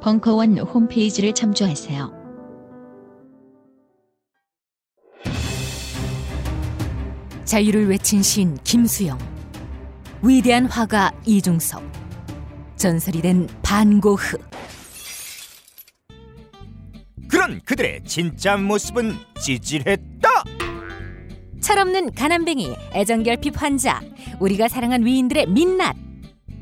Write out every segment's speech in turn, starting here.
벙커원 홈페이지를 참조하세요. 자유를 외친 시인 김수영, 위대한 화가 이중섭, 전설이 된 반고흐. 그런 그들의 진짜 모습은 찌질했다. 철없는 가난뱅이, 애정결핍 환자, 우리가 사랑한 위인들의 민낯.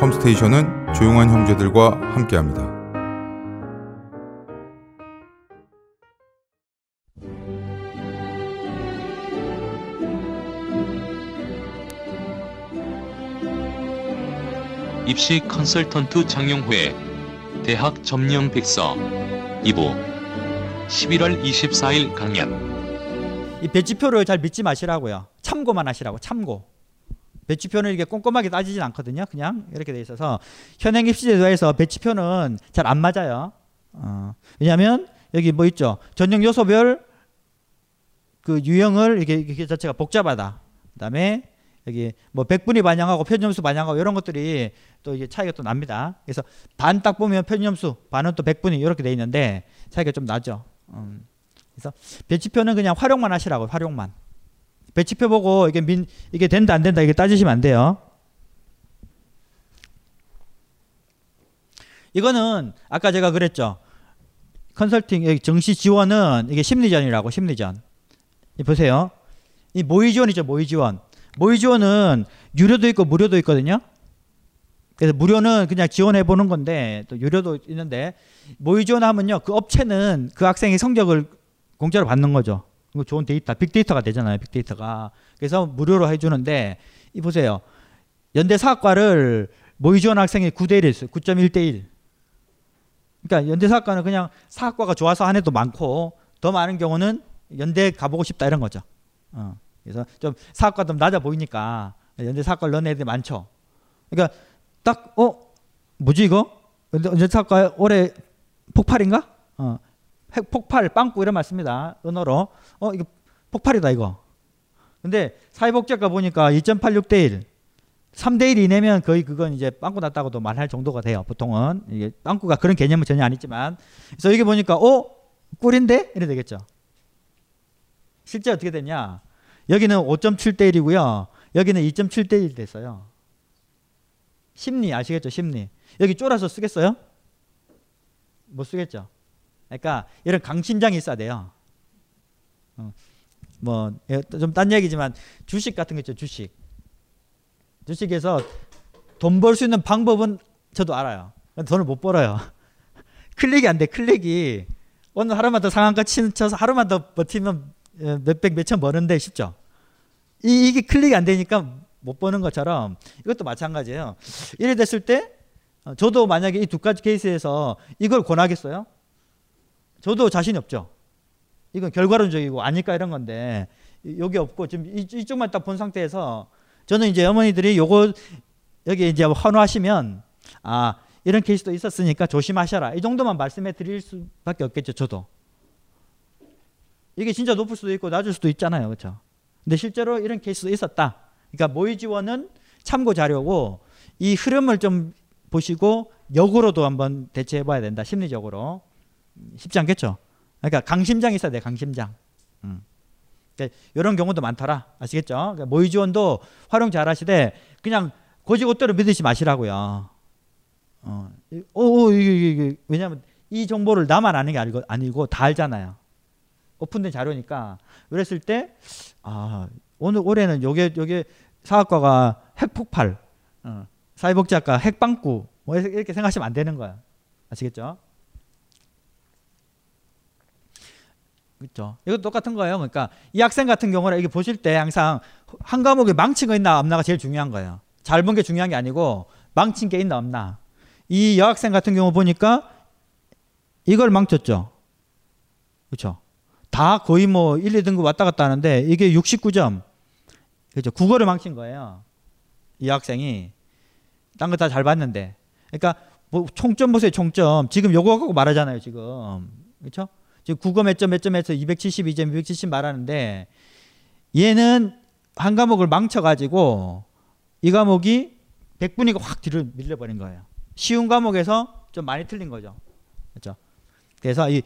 컴스테이션은 조용한 형제들과 함께합니다. 입시 컨설턴트 장영회 대학 점령 백서 2부 11월 24일 강연 이 배치표를 잘 믿지 마시라고요. 참고만 하시라고 참고. 배치표는 이게 꼼꼼하게 따지진 않거든요. 그냥 이렇게 돼 있어서 현행 입시 제도에서 배치표는 잘 안 맞아요. 어, 왜냐하면 여기 뭐 있죠. 전형 요소별 그 유형을 이게 이게 자체가 복잡하다. 그다음에 여기 뭐 백분위 반영하고 편점수 반영하고 이런 것들이 또 이게 차이가 또 납니다. 그래서 반 딱 보면 편점수, 반은 또 백분위 이렇게 돼 있는데 차이가 좀 나죠. 음. 그래서 배치표는 그냥 활용만 하시라고 활용만. 배치표 보고 이게 민 이게 된다 안 된다 이게 따지시면 안 돼요. 이거는 아까 제가 그랬죠. 컨설팅 정시 지원은 이게 심리전이라고 심리전. 이 보세요. 이 모의 지원이죠 모의 지원. 모의 지원은 유료도 있고 무료도 있거든요. 그래서 무료는 그냥 지원해 보는 건데 또 유료도 있는데 모의 지원하면요 그 업체는 그 학생의 성적을 공짜로 받는 거죠. 이거 좋은 데이터, 빅데이터가 되잖아요. 빅데이터가. 그래서 무료로 해주는데 이 보세요. 연대 사학과를 모의 지원 학생이 9대 1이 있어요. 9.1대 1. 그러니까 연대 사학과는 그냥 사학과가 좋아서 한 애도 많고 더 많은 경우는 연대 가보고 싶다 이런 거죠. 어. 그래서 좀 사학과 좀 낮아 보이니까 연대 사학과를 넣은 애들이 많죠. 그러니까 딱 어 뭐지 이거? 연대 사학과 올해 폭발인가? 어. 핵 폭발, 빵꾸 이런 말 씁니다. 언어로. 어, 이거 폭발이다, 이거. 근데 사회복지학과 보니까 2.86 대 1. 3대 1 이내면 거의 그건 이제 빵꾸 났다고도 말할 정도가 돼요. 보통은. 이게 빵꾸가 그런 개념은 전혀 아니지만. 그래서 여기 보니까, 어? 꿀인데? 이래 되겠죠. 실제 어떻게 됐냐? 여기는 5.7대 1이고요. 여기는 2.7대 1 됐어요. 심리 아시겠죠? 심리. 여기 쫄아서 쓰겠어요? 못 쓰겠죠? 그러니까 이런 강심장이 있어야 돼요. 어, 뭐좀 딴 얘기지만 주식 같은 거 있죠 주식. 주식에서 돈 벌 수 있는 방법은 저도 알아요. 돈을 못 벌어요. 클릭이 안 돼. 클릭이 오늘 하루만 더 상한가 쳐서 하루만 더 버티면 어, 몇백 몇천 버는데 쉽죠. 이, 이게 클릭이 안 되니까 못 버는 것처럼 이것도 마찬가지예요. 이래 됐을 때 어, 저도 만약에 이 두 가지 케이스에서 이걸 권하겠어요? 저도 자신이 없죠. 이건 결과론적이고 아닐까 이런 건데 이- 여기 없고 지금 이- 이쪽만 딱 본 상태에서 저는 이제 어머니들이 요거 여기 이제 환호하시면 아 이런 케이스도 있었으니까 조심하셔라. 이 정도만 말씀해 드릴 수밖에 없겠죠 저도. 이게 진짜 높을 수도 있고 낮을 수도 있잖아요 그렇죠 근데 실제로 이런 케이스도 있었다. 그러니까 모의 지원은 참고 자료고 이 흐름을 좀 보시고 역으로도 한번 대처해 봐야 된다 심리적으로. 음, 쉽지 않겠죠 그러니까 강심장이 있어야 돼 강심장 음. 그러니까 이런 경우도 많더라 아시겠죠 그러니까 모의 지원도 활용 잘 하시되 그냥 고지고대로 믿으지 마시라고요 어, 어, 이게, 이게, 이게, 왜냐하면 이 정보를 나만 아는 게 아니고, 아니고 다 알잖아요. 오픈된 자료니까. 그랬을 때, 아, 오늘 올해는 요게 요게 사학과가 핵폭발, 어, 사회복지학과 핵방구, 뭐 이렇게 생각하시면 안 되는 거야. 아시겠죠? 그렇죠. 이거 똑같은 거예요. 그러니까 이 학생 같은 경우는 이게 보실 때 항상 한 과목에 망친 거 있나 없나가 제일 중요한 거예요. 잘 본 게 중요한 게 아니고 망친 게 있나 없나. 이 여학생 같은 경우 보니까 이걸 망쳤죠. 그렇죠. 다 거의 뭐 1, 2등급 왔다 갔다 하는데 이게 69점. 그렇죠. 국어를 망친 거예요. 이 학생이 딴 거 다 잘 봤는데. 그러니까 뭐 총점 보세요. 총점. 지금 요거 갖고 말하잖아요, 지금. 그렇죠? 지금 국어 몇 점 몇 점에서 272점, 270 말하는데 얘는 한 과목을 망쳐 가지고 이 과목이 100분위가 확 뒤로 밀려버린 거예요. 쉬운 과목에서 좀 많이 틀린 거죠. 그렇죠? 그래서 이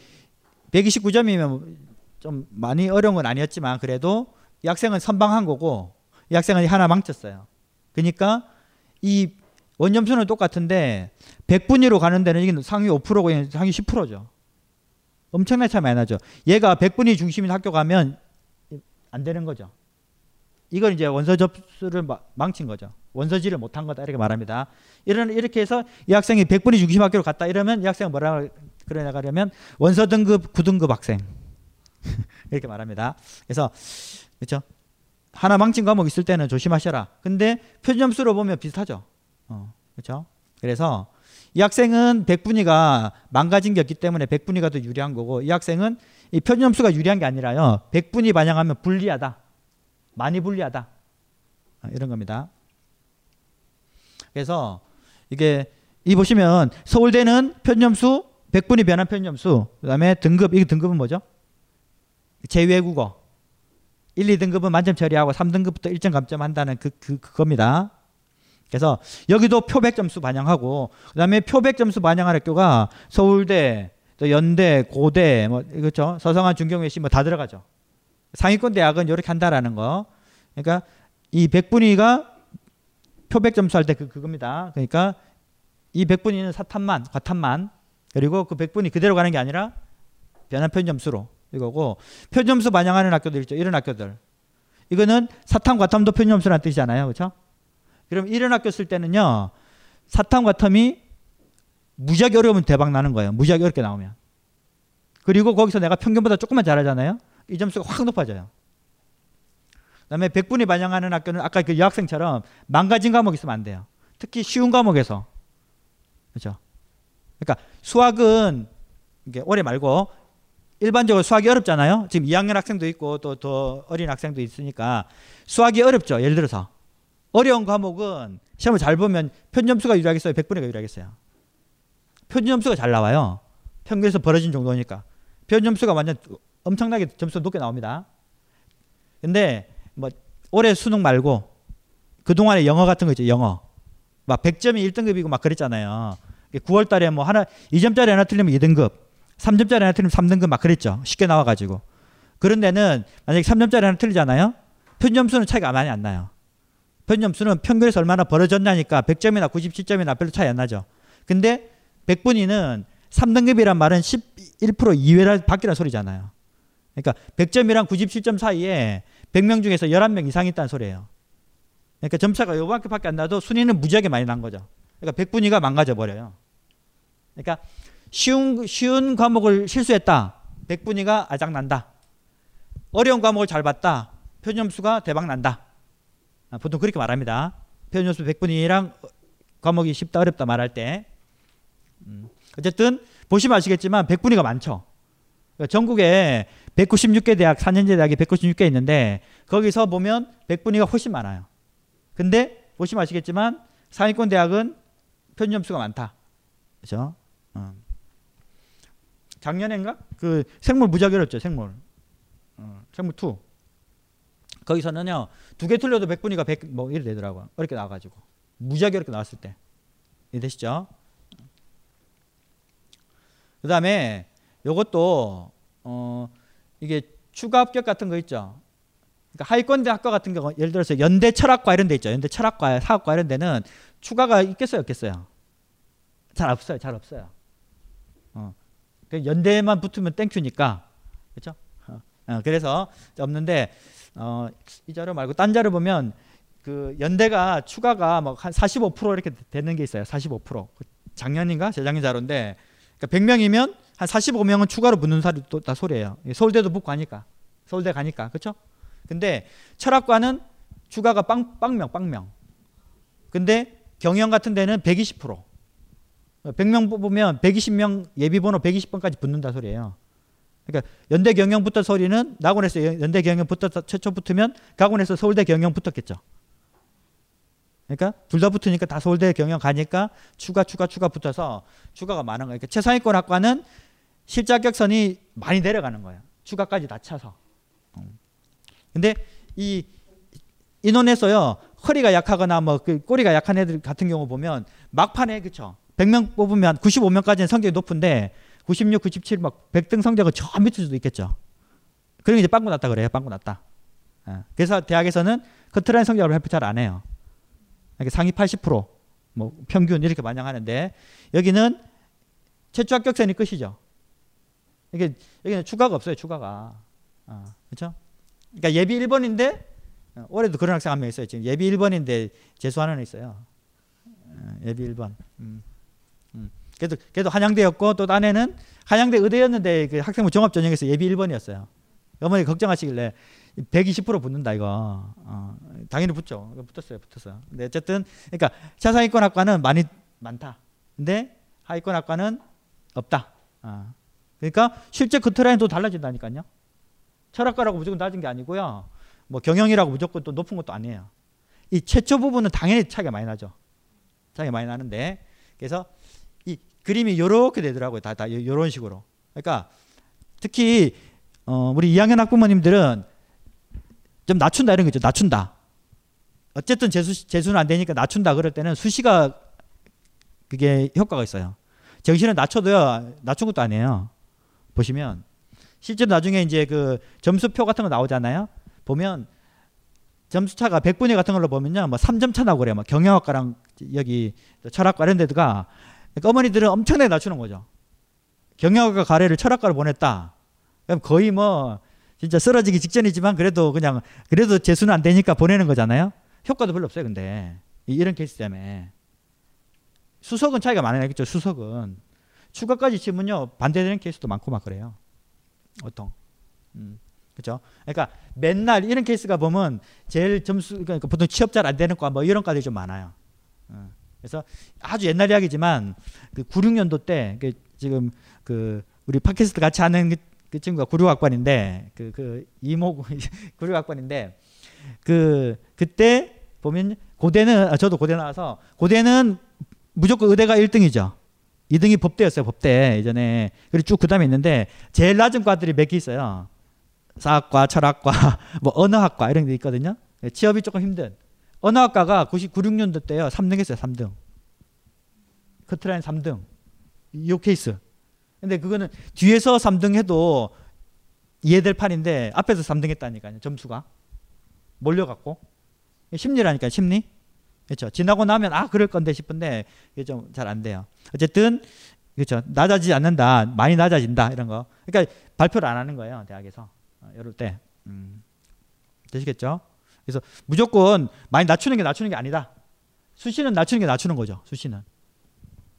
129점이면 좀 많이 어려운 건 아니었지만 그래도 이 학생은 선방한 거고 이 학생은 하나 망쳤어요. 그러니까 이 원점수는 똑같은데 100분위로 가는 데는 이게 상위 5%고 얘는 상위 10%죠. 엄청나게 차이 많이 나죠. 얘가 100분위 중심인 학교 가면 안 되는 거죠. 이걸 이제 원서 접수를 마- 망친 거죠. 원서지를 못한 거다 이렇게 말합니다. 이런 이렇게 해서 이 학생이 100분위 중심 학교로 갔다 이러면 이 학생은 뭐라 그러냐면 원서 등급 9등급 학생 이렇게 말합니다. 그래서 그렇죠. 하나 망친 과목 있을 때는 조심하셔라. 근데 표준 점수로 보면 비슷하죠. 어, 그렇죠. 그래서 이 학생은 100분위가 망가진 게 없기 때문에 100분위가 더 유리한 거고 이 학생은 이 표준 점수가 유리한 게 아니라요. 100분위 반영하면 불리하다. 많이 불리하다. 아, 이런 겁니다. 그래서 이게 이 보시면 서울대는 편점수 100분위 변환 편점수 그다음에 등급 이게 등급은 뭐죠? 제2외국어 1, 2등급은 만점 처리하고 3등급부터 1점 감점한다는 그, 그 그겁니다. 그래서 여기도 표백 점수 반영하고 그다음에 표백 점수 반영한 학교가 서울대, 또 연대, 고대 뭐 그렇죠. 서성한 중경외시 뭐 다 들어가죠. 상위권 대학은 이렇게 한다라는 거. 그러니까 이 백분위가 표백 점수 할 때 그 그겁니다. 그러니까 이 백분위는 사탄만, 과탄만 그리고 그 백분위 그대로 가는 게 아니라 변환 표준 점수로 이거고 표준 점수 반영하는 학교들 있죠. 이런 학교들. 이거는 사탐 과탐도 표준 점수라는 뜻이잖아요. 그렇죠? 그럼 학교 쓸 때는요. 사탐 과탐이 무지하게 어려우면 대박 나는 거예요. 무지하게 어렵게 나오면. 그리고 거기서 내가 평균보다 조금만 잘하잖아요. 이 점수가 확 높아져요. 그다음에 백분위 반영하는 학교는 아까 그 여학생처럼 망가진 과목 있으면 안 돼요. 특히 쉬운 과목에서 그렇죠. 그러니까 수학은 이게 올해 말고 일반적으로 수학이 어렵잖아요. 지금 2학년 학생도 있고 또 더 어린 학생도 있으니까 수학이 어렵죠. 예를 들어서 어려운 과목은 시험을 잘 보면 편점수가 유리하겠어요. 백분위가 유리하겠어요. 표준점수가 잘 나와요. 평균에서 벌어진 정도니까. 표준점수가 완전 엄청나게 점수가 높게 나옵니다. 근데 뭐 올해 수능 말고 그동안에 영어 같은 거 있죠. 영어. 막 100점이 1등급이고 막 그랬잖아요. 9월 달에 뭐 하나 2점짜리 하나 틀리면 2등급, 3점짜리 하나 틀리면 3등급 막 그랬죠. 쉽게 나와 가지고. 그런 데는 만약에 3점짜리 하나 틀리잖아요. 표준점수는 차이가 많이 안 나요. 표준점수는 평균에서 얼마나 벌어졌냐니까 100점이나 97점이나 별로 차이 안 나죠. 근데 100분위는 3등급이란 말은 11% 이외라 밖이라는 소리잖아요. 그러니까 100점이랑 97점 사이에 100명 중에서 11명 이상 있다는 소리예요. 그러니까 점차가 요만큼밖에 안 나도 순위는 무지하게 많이 난 거죠. 그러니까 100분위가 망가져 버려요. 그러니까 쉬운 쉬운 과목을 실수했다. 100분위가 아작난다. 어려운 과목을 잘 봤다. 표준점수가 대박 난다. 아, 보통 그렇게 말합니다. 표준점수 100분이랑 과목이 쉽다 어렵다 말할 때. 음. 어쨌든 보시면 아시겠지만 100분위가 많죠. 그러니까 전국에 196개 대학, 4년제 대학이 196개 있는데 거기서 보면 100분위가 훨씬 많아요. 근데 보시면 아시겠지만 상위권 대학은 표준 점수가 많다. 그렇죠? 어. 작년엔가 그 생물 어렵죠. 생물. 어, 생물 2. 거기서는요 두 개 틀려도 100분위가 100 뭐 이래 되더라고요. 어렵게 나와가지고 무지하게 어렵게 나왔을 때. 이해되시죠? 그 다음에 요것도 어 이게 추가 합격 같은 거 있죠. 그러니까 하위권 대 학과 같은 경우 예를 들어서 연대 철학과 이런 데 있죠. 연대 철학과, 사학과 이런 데는 추가가 있겠어요, 없겠어요? 잘 없어요, 잘 없어요. 어. 그 연대만 붙으면 땡큐니까 그렇죠? 어. 어, 그래서 없는데 어, 이 자료 말고 딴 자료 보면 그 연대가 추가가 뭐한45% 이렇게 되는 게 있어요. 45%. 작년인가 재작년 자료인데 그러니까 100명이면 한 45명은 추가로 붙는 사례 또다 소리예요. 서울대도 붙고 하니까. 서울대 가니까. 그렇죠? 근데 철학과는 추가가 빵, 빵명, 빵명. 근데 경영 같은 데는 120%. 100명 뽑으면 120명 예비번호 120번까지 붙는다 소리예요. 그러니까 연대 경영 붙던 소리는 낙원에서 연대 경영 붙었 최초 붙으면 각원에서 서울대 경영 붙었겠죠. 그러니까 둘 다 붙으니까 다 서울대 경영 가니까 추가 추가 추가 붙어서 추가가 많은 거예요. 그러니까 최상위권 학과는 실자 합격선이 많이 내려가는 거예요. 추가까지 다 차서. 음. 근데 이 인원에서요 허리가 약하거나 뭐 그 꼬리가 약한 애들 같은 경우 보면 막판에 그쵸 100명 뽑으면 95명까지는 성적이 높은데 96, 97, 막 100등 성적은 저 밑일 수도 있겠죠. 그러면 이제 빵꾸 났다 그래요. 빵꾸 났다. 예. 그래서 대학에서는 커트라인 성적을 발표 잘 안 해요. 상위 80%뭐 평균 이렇게 반영하는데 여기는 최초 합격선이 끝이죠. 이게 여기는 추가가 없어요. 추가가 어, 그렇죠? 그러니까 예비 1번인데 어, 올해도 그런 학생 한 명 있어요. 지금 예비 1번인데 재수하는 애 있어요. 어, 예비 1번. 음. 음. 그래도 그래도 한양대였고 또 딴에는 한양대 의대였는데 그 학생부 종합 전형에서 예비 1번이었어요. 어머니 걱정하시길래 120% 붙는다 이거. 어, 당연히 붙죠. 붙었어요, 붙었어요. 근데 어쨌든 그러니까 차상위권 학과는 많이 많다. 근데 하위권 학과는 없다. 어. 그러니까 실제 커트라인도 달라진다니까요. 철학과라고 무조건 낮은 게 아니고요. 뭐 경영이라고 무조건 또 높은 것도 아니에요. 이 최초 부분은 당연히 차이가 많이 나죠. 차이가 많이 나는데 그래서 이 그림이 이렇게 되더라고요. 다, 다 이런 식으로. 그러니까 특히 어, 우리 2학년 학부모님들은 좀 낮춘다 이런 거죠. 낮춘다. 어쨌든 재수, 재수는 안 되니까 낮춘다 그럴 때는 수시가 그게 효과가 있어요. 정시는 낮춰도요, 낮춘 것도 아니에요. 보시면 실제로 나중에 이제 그 점수표 같은 거 나오잖아요. 보면 점수 차가 100분위 같은 걸로 보면요. 뭐 3점 차 나고 그래요. 뭐 경영학과랑 여기 철학과 이런 데가 그러니까 어머니들은 엄청나게 낮추는 거죠. 경영학과 가래를 철학과로 보냈다. 그럼 거의 뭐 진짜 쓰러지기 직전이지만 그래도 그냥 그래도 재수는 안 되니까 보내는 거잖아요. 효과도 별로 없어요. 근데 이런 케이스 때문에 수석은 차이가 많아야겠죠. 수석은 추가까지 치면요 반대되는 케이스도 많고 막 그래요. 보통. 음. 그렇죠? 그러니까 맨날 이런 케이스가 보면 제일 점수 그러니까 보통 취업 잘 안 되는 과 뭐 이런 과들이 좀 많아요. 어. 그래서 아주 옛날 이야기지만 그 96년도 때 그 지금 그 우리 팟캐스트 같이 하는 그, 그 친구가 구류학번인데 그, 그 이모 구류학번인데 그 그때 보면 고대는 아, 저도 고대 나와서 고대는 무조건 의대가 1등이죠. 2등이 법대였어요. 법대 예전에. 그리고 쭉 그다음에 있는데 제일 낮은 과들이 몇 개 있어요. 사학과, 철학과, 뭐 언어학과 이런 게 있거든요. 취업이 조금 힘든. 언어학과가 99, 6년도 때요. 3등 했어요. 3등. 커트라인 3등. 이 케이스. 근데 그거는 뒤에서 3등 해도 이해될 판인데 앞에서 3등 했다니까요. 점수가. 몰려갖고. 심리라니까 심리. 그렇죠. 지나고 나면 아 그럴 건데 싶은데 이게 좀 잘 안 돼요. 어쨌든 그렇죠. 낮아지지 않는다. 많이 낮아진다 이런 거. 그러니까 발표를 안 하는 거예요 대학에서 어, 이럴 때. 음. 되시겠죠? 그래서 무조건 많이 낮추는 게 낮추는 게 아니다. 수시는 낮추는 게 낮추는 거죠. 수시는.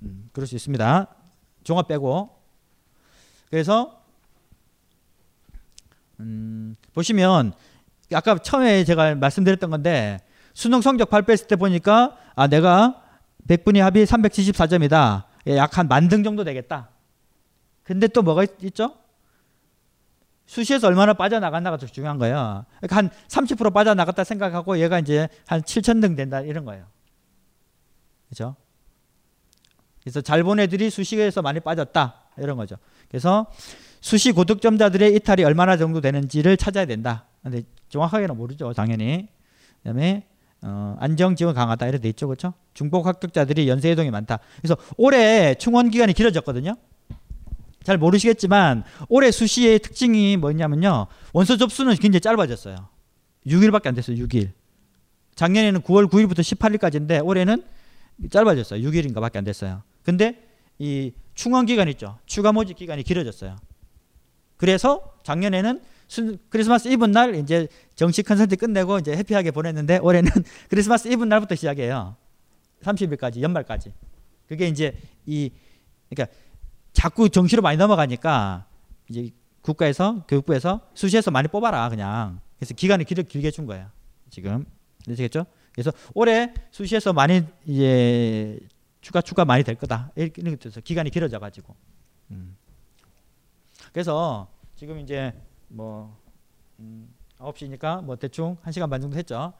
음, 그럴 수 있습니다. 종합 빼고. 그래서 음, 보시면 아까 처음에 제가 말씀드렸던 건데 수능 성적 발표했을 때 보니까 아 내가 100분위 합이 374점이다. 예, 약한 만 등 정도 되겠다. 근데 또 뭐가 있, 죠 수시에서 얼마나 빠져나갔나가 더 중요한 거예요. 그러니까 한 30% 빠져나갔다 생각하고 얘가 이제 한 7천 등 된다 이런 거예요. 그렇죠? 그래서 잘 본 애들이 수시에서 많이 빠졌다 이런 거죠. 그래서 수시 고득점자들의 이탈이 얼마나 정도 되는지를 찾아야 된다. 근데 정확하게는 모르죠, 당연히. 그다음에 어, 안정 지원 강하다 이렇게 돼 있죠, 그렇죠? 중복 합격자들이 연쇄 이동이 많다. 그래서 올해 충원 기간이 길어졌거든요. 잘 모르시겠지만 올해 수시의 특징이 뭐냐면요, 원서 접수는 굉장히 짧아졌어요. 6일밖에 안 됐어요, 6일. 작년에는 9월 9일부터 18일까지인데 올해는 짧아졌어요. 6일인가 밖에 안 됐어요. 근데 이 충원 기간 있죠. 추가 모집 기간이 길어졌어요. 그래서 작년에는 순, 크리스마스 이브 날 이제 정식 컨설팅 끝내고 이제 해피하게 보냈는데 올해는 크리스마스 이브 날부터 시작해요. 30일까지 연말까지. 그게 이제 이 그러니까 자꾸 정시로 많이 넘어가니까 이제 국가에서 교육부에서 수시에서 많이 뽑아라 그냥. 그래서 기간을 길, 길게 준 거예요. 지금 되시겠죠? 그래서 올해 수시에서 많이 이제 추가 추가 많이 될 거다. 이렇게 뜻서 기간이 길어져 가지고. 음. 그래서 지금 이제 뭐 음, 9시니까 뭐 대충 1시간 반 정도 했죠.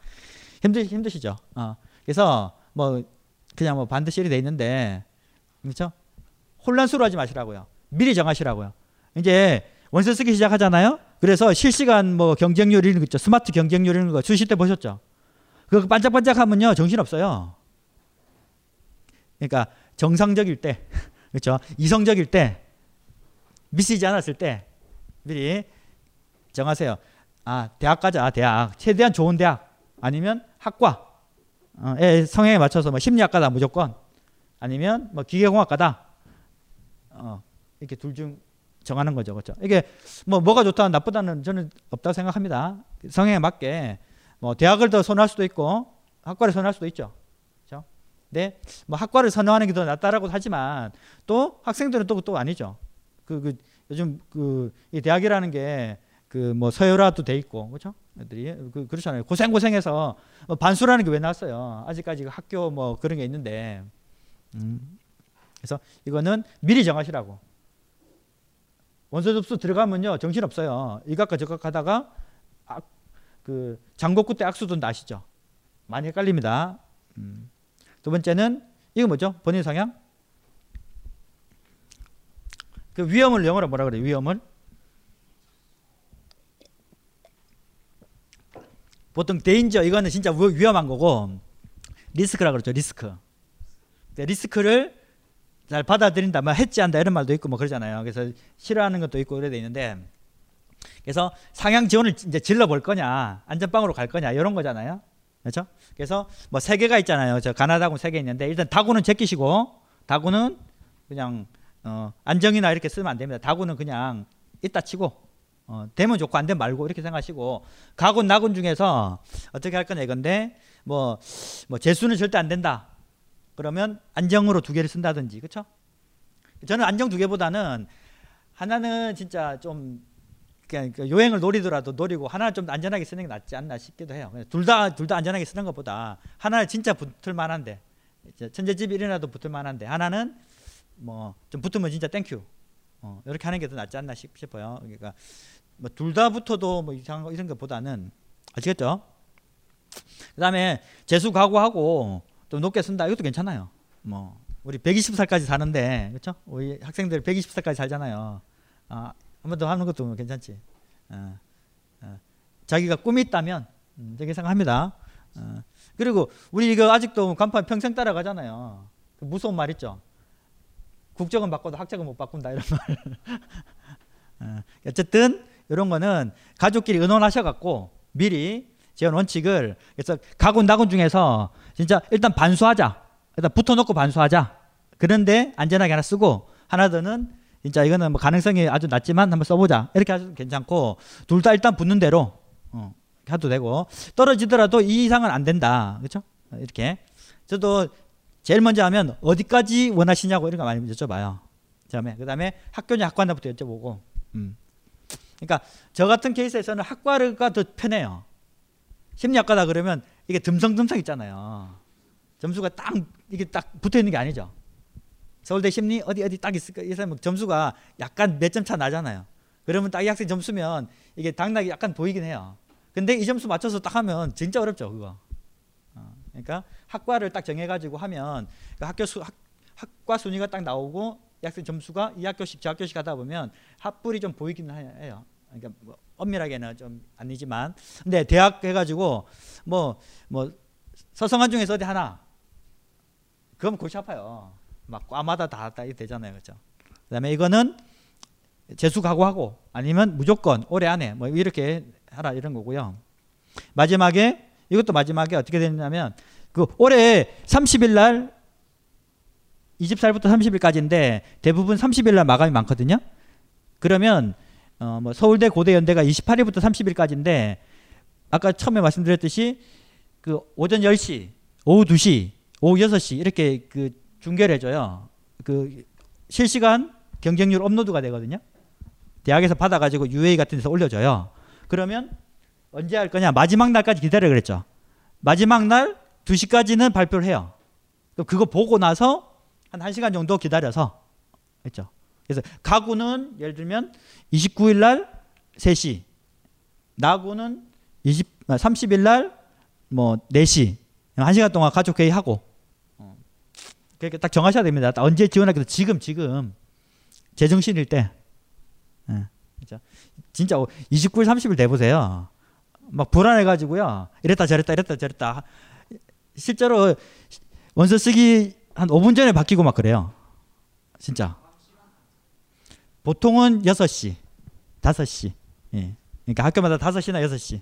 힘드 힘드시죠? 어. 그래서 뭐 그냥 뭐 반드시 돼 있는데 그렇죠? 혼란스러워하지 마시라고요. 미리 정하시라고요. 이제 원서 쓰기 시작하잖아요. 그래서 실시간 뭐 경쟁률 이런 거 있죠. 스마트 경쟁률 이런 거 수시 때 보셨죠? 그거 반짝반짝하면요 정신 없어요. 그러니까 정상적일 때, 그렇죠? 이성적일 때, 미치지 않았을 때 미리 정하세요. 아 대학 가자, 아, 대학 최대한 좋은 대학 아니면 학과, 어, 성향에 맞춰서 뭐 심리학과다 무조건 아니면 뭐 기계공학과다. 어, 이렇게 둘 중 정하는 거죠, 그렇죠? 이게 뭐 뭐가 좋다, 나쁘다는 저는 없다고 생각합니다. 성향에 맞게 뭐 대학을 더 선호할 수도 있고 학과를 선호할 수도 있죠. 그렇죠? 네, 뭐 학과를 선호하는 게 더 낫다라고 하지만 또 학생들은 또또 아니죠. 그, 그 요즘 그 이 대학이라는 게 그 뭐 서열화도 돼 있고 그렇죠? 애들이 그 그렇잖아요. 고생 고생해서 뭐 반수라는 게 왜 나왔어요? 아직까지 그 학교 뭐 그런 게 있는데 음. 그래서 이거는 미리 정하시라고. 원서 접수 들어가면요 정신 없어요. 이각과 저각 하다가 아, 그 장곡구 때 악수도 나시죠. 많이 헷갈립니다. 음. 두 번째는 이거 뭐죠? 본인 성향? 그 위험을 영어로 뭐라 그래요? 위험을? 보통 데인저 이거는 진짜 위험한 거고 리스크라 그러죠. 리스크. 리스크를 잘 받아들인다, 뭐 해지한다 이런 말도 있고 뭐 그러잖아요. 그래서 싫어하는 것도 있고 그래 돼 있는데 그래서 상향 지원을 이제 질러 볼 거냐, 안전빵으로 갈 거냐 이런 거잖아요. 그렇죠? 그래서 뭐 세 개가 있잖아요. 저 가나다군 세개 있는데 일단 다구는 제끼시고 다구는 그냥 어, 안정이나 이렇게 쓰면 안 됩니다. 다구는 그냥 있다 치고 어, 되면 좋고 안 되면 말고 이렇게 생각하시고 가군 나군 중에서 어떻게 할 거냐 이건데 뭐, 뭐 재수는 절대 안 된다. 그러면 안정으로 두 개를 쓴다든지 그렇죠? 저는 안정 두 개보다는 하나는 진짜 좀 그냥 그 요행을 노리더라도 노리고 하나는 좀 안전하게 쓰는 게 낫지 않나 싶기도 해요. 둘다 둘 다 안전하게 쓰는 것보다 하나는 진짜 붙을 만한데 천재지변이라도 붙을 만한데 하나는 뭐 좀 붙으면 진짜 thank you 어, 이렇게 하는 게 더 낫지 않나 싶어요. 그러니까 뭐 둘 다 붙어도 뭐 이상한 거 이런 것보다는 아시겠죠? 그다음에 재수 각오하고 좀 높게 쓴다 이것도 괜찮아요. 뭐 우리 120살까지 사는데 그렇죠? 우리 학생들 120살까지 살잖아요. 아, 한번 더 하는 것도 괜찮지. 어, 어. 자기가 꿈이 있다면 음, 되게 생각합니다. 어. 그리고 우리 이거 아직도 간판 평생 따라가잖아요. 그 무서운 말 있죠. 국적은 바꿔도 학적은 못 바꾼다 이런 말. 어. 어쨌든 이런 거는 가족끼리 의논하셔갖고 미리 지원 원칙을 그래서 가군 나군 중에서 진짜 일단 반수하자. 일단 붙어놓고 반수하자. 그런데 안전하게 하나 쓰고 하나 더는 진짜 이거는 뭐 가능성이 아주 낮지만 한번 써보자. 이렇게 하셔도 괜찮고 둘 다 일단 붙는 대로 어, 해도 되고 떨어지더라도 이 이상은 안 된다. 그렇죠? 이렇게 저도 제일 먼저 하면 어디까지 원하시냐고 이런 거 많이 여쭤봐요. 그다음에 그다음에 학교냐 학과냐부터 여쭤보고. 음. 그러니까 저 같은 케이스에서는 학과가 더 편해요. 심리학과다 그러면 이게 듬성듬성 있잖아요. 점수가 딱 이게 딱 붙어 있는 게 아니죠. 서울대 심리 어디 어디 딱 있을까? 이 사람 점수가 약간 몇 점 차 나잖아요. 그러면 딱 이 학생 점수면 이게 당락이 약간 보이긴 해요. 근데 이 점수 맞춰서 딱 하면 진짜 어렵죠, 그거. 어, 그러니까 학과를 딱 정해가지고 하면 그 학교 수 학, 학과 순위가 딱 나오고 이 학생 점수가 이 학교씩 저 학교씩 하다 보면 합불이 좀 보이긴 해요. 그러니까 뭐 엄밀하게는 좀 아니지만 근데 대학 해가지고 뭐뭐 뭐 서성한 중에서 어디 하나 그럼 골치 아파요. 막 과마다 다, 다 되잖아요, 그렇죠? 그다음에 이거는 재수 각오하고 아니면 무조건 올해 안에 뭐 이렇게 하라 이런 거고요. 마지막에 이것도 마지막에 어떻게 되냐면 그 올해 30일 날 24일부터 30일까지인데 대부분 30일 날 마감이 많거든요. 그러면 어 뭐 서울대 고대 연대가 28일부터 30일까지인데 아까 처음에 말씀드렸듯이 그 오전 10시, 오후 2시, 오후 6시 이렇게 그 중계를 해줘요. 그 실시간 경쟁률 업로드가 되거든요. 대학에서 받아가지고 UA 같은 데서 올려줘요. 그러면 언제 할 거냐? 마지막 날까지 기다려 그랬죠. 마지막 날 2시까지는 발표를 해요. 그거 보고 나서 한 1시간 정도 기다려서 했죠. 그래서 가구는 예를 들면 29일 날 3시, 나구는 20, 30일 날뭐 4시, 1시간 동안 가족 회의하고 그렇게 딱 정하셔야 됩니다. 언제 지원하기도 지금 지금 제정신일 때. 예, 그렇죠? 진짜 29일 30일 돼 보세요. 막 불안해 가지고요. 이랬다 저랬다 이랬다 저랬다. 실제로 원서 쓰기 한 5분 전에 바뀌고 막 그래요. 진짜. 보통은 6시, 5시. 예. 그러니까 학교마다 5시나 6시.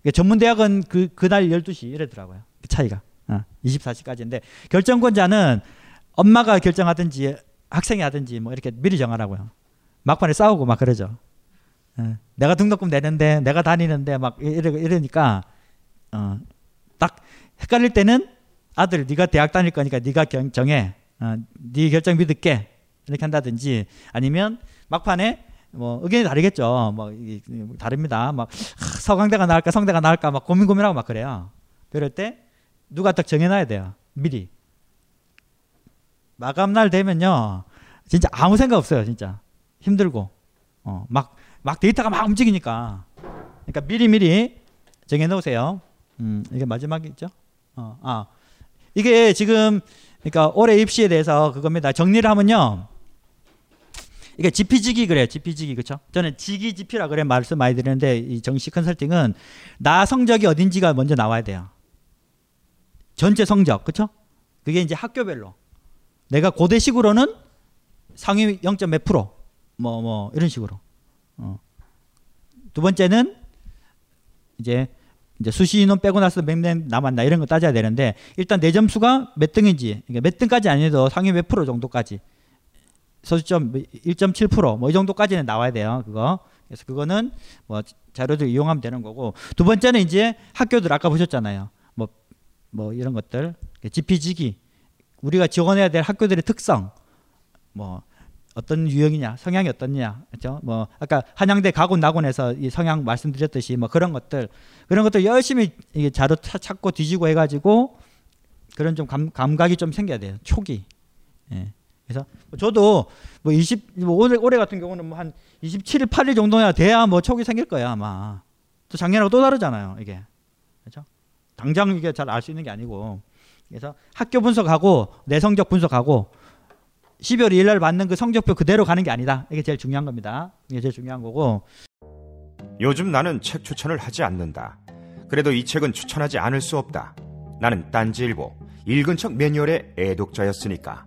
그러니까 전문 대학은 그 그날 12시 이러더라고요. 그 차이가. 어, 24시까지인데 결정권자는 엄마가 결정하든지 학생이 하든지 뭐 이렇게 미리 정하라고요. 막판에 싸우고 막 그러죠. 예. 내가 등록금 내는데 내가 다니는데 막 이러, 이러니까 어, 딱 헷갈릴 때는 아들 네가 대학 다닐 거니까 네가 경, 정해. 어, 네 결정 믿을게. 이렇게 한다든지 아니면 막판에 뭐 의견이 다르겠죠. 뭐 다릅니다. 막 서강대가 나을까 성대가 나을까 막 고민 고민하고 막 그래요. 그럴 때 누가 딱 정해놔야 돼요. 미리. 마감 날 되면요. 진짜 아무 생각 없어요. 진짜 힘들고 어, 막, 막 데이터가 막 움직이니까 그러니까 미리 미리 정해놓으세요. 음, 이게 마지막이죠. 어, 아 이게 지금 그러니까 올해 입시에 대해서 그겁니다. 정리를 하면요. 이게 지피지기 그래요. 지피지기 그렇죠? 저는 지기지피라 그래 말씀 많이 드리는데 이 정시 컨설팅은 나 성적이 어딘지가 먼저 나와야 돼요. 전체 성적 그렇죠? 그게 이제 학교별로 내가 고대식으로는 상위 0. 몇 프로 뭐뭐 뭐 이런 식으로. 어. 두 번째는 이제 이제 수시 인원 빼고 나서 몇 명 남았나 이런 거 따져야 되는데 일단 내 점수가 몇 등인지 그러니까 몇 등까지 아니어도 상위 몇 프로 정도까지 소수점 1.7%뭐 이 정도까지는 나와야 돼요 그거 그래서 그거는 뭐 자료들 이용하면 되는 거고 두 번째는 이제 학교들 아까 보셨잖아요 뭐뭐 뭐 이런 것들 지피지기 우리가 지원해야 될 학교들의 특성 뭐 어떤 유형이냐, 성향이 어떻냐, 그렇죠? 뭐 아까 한양대 가군 낙원에서 이 성향 말씀드렸듯이 뭐 그런 것들 그런 것들 열심히 이게 자료 찾고 뒤지고 해가지고 그런 좀 감, 감각이 좀 생겨야 돼요. 초기. 예. 그래서 저도 뭐 20, 뭐 올해, 올해 같은 경우는 뭐 한 27일, 8일 정도야 돼야 뭐 촉이 생길 거야 아마. 또 작년하고 또 다르잖아요 이게. 그렇죠? 당장 이게 잘 알 수 있는 게 아니고. 그래서 학교 분석하고 내 성적 분석하고 12월 2일 날 받는 그 성적표 그대로 가는 게 아니다. 이게 제일 중요한 겁니다. 이게 제일 중요한 거고. 요즘 나는 책 추천을 하지 않는다. 그래도 이 책은 추천하지 않을 수 없다. 나는 딴지일보 읽은 척 매뉴얼의 애독자였으니까.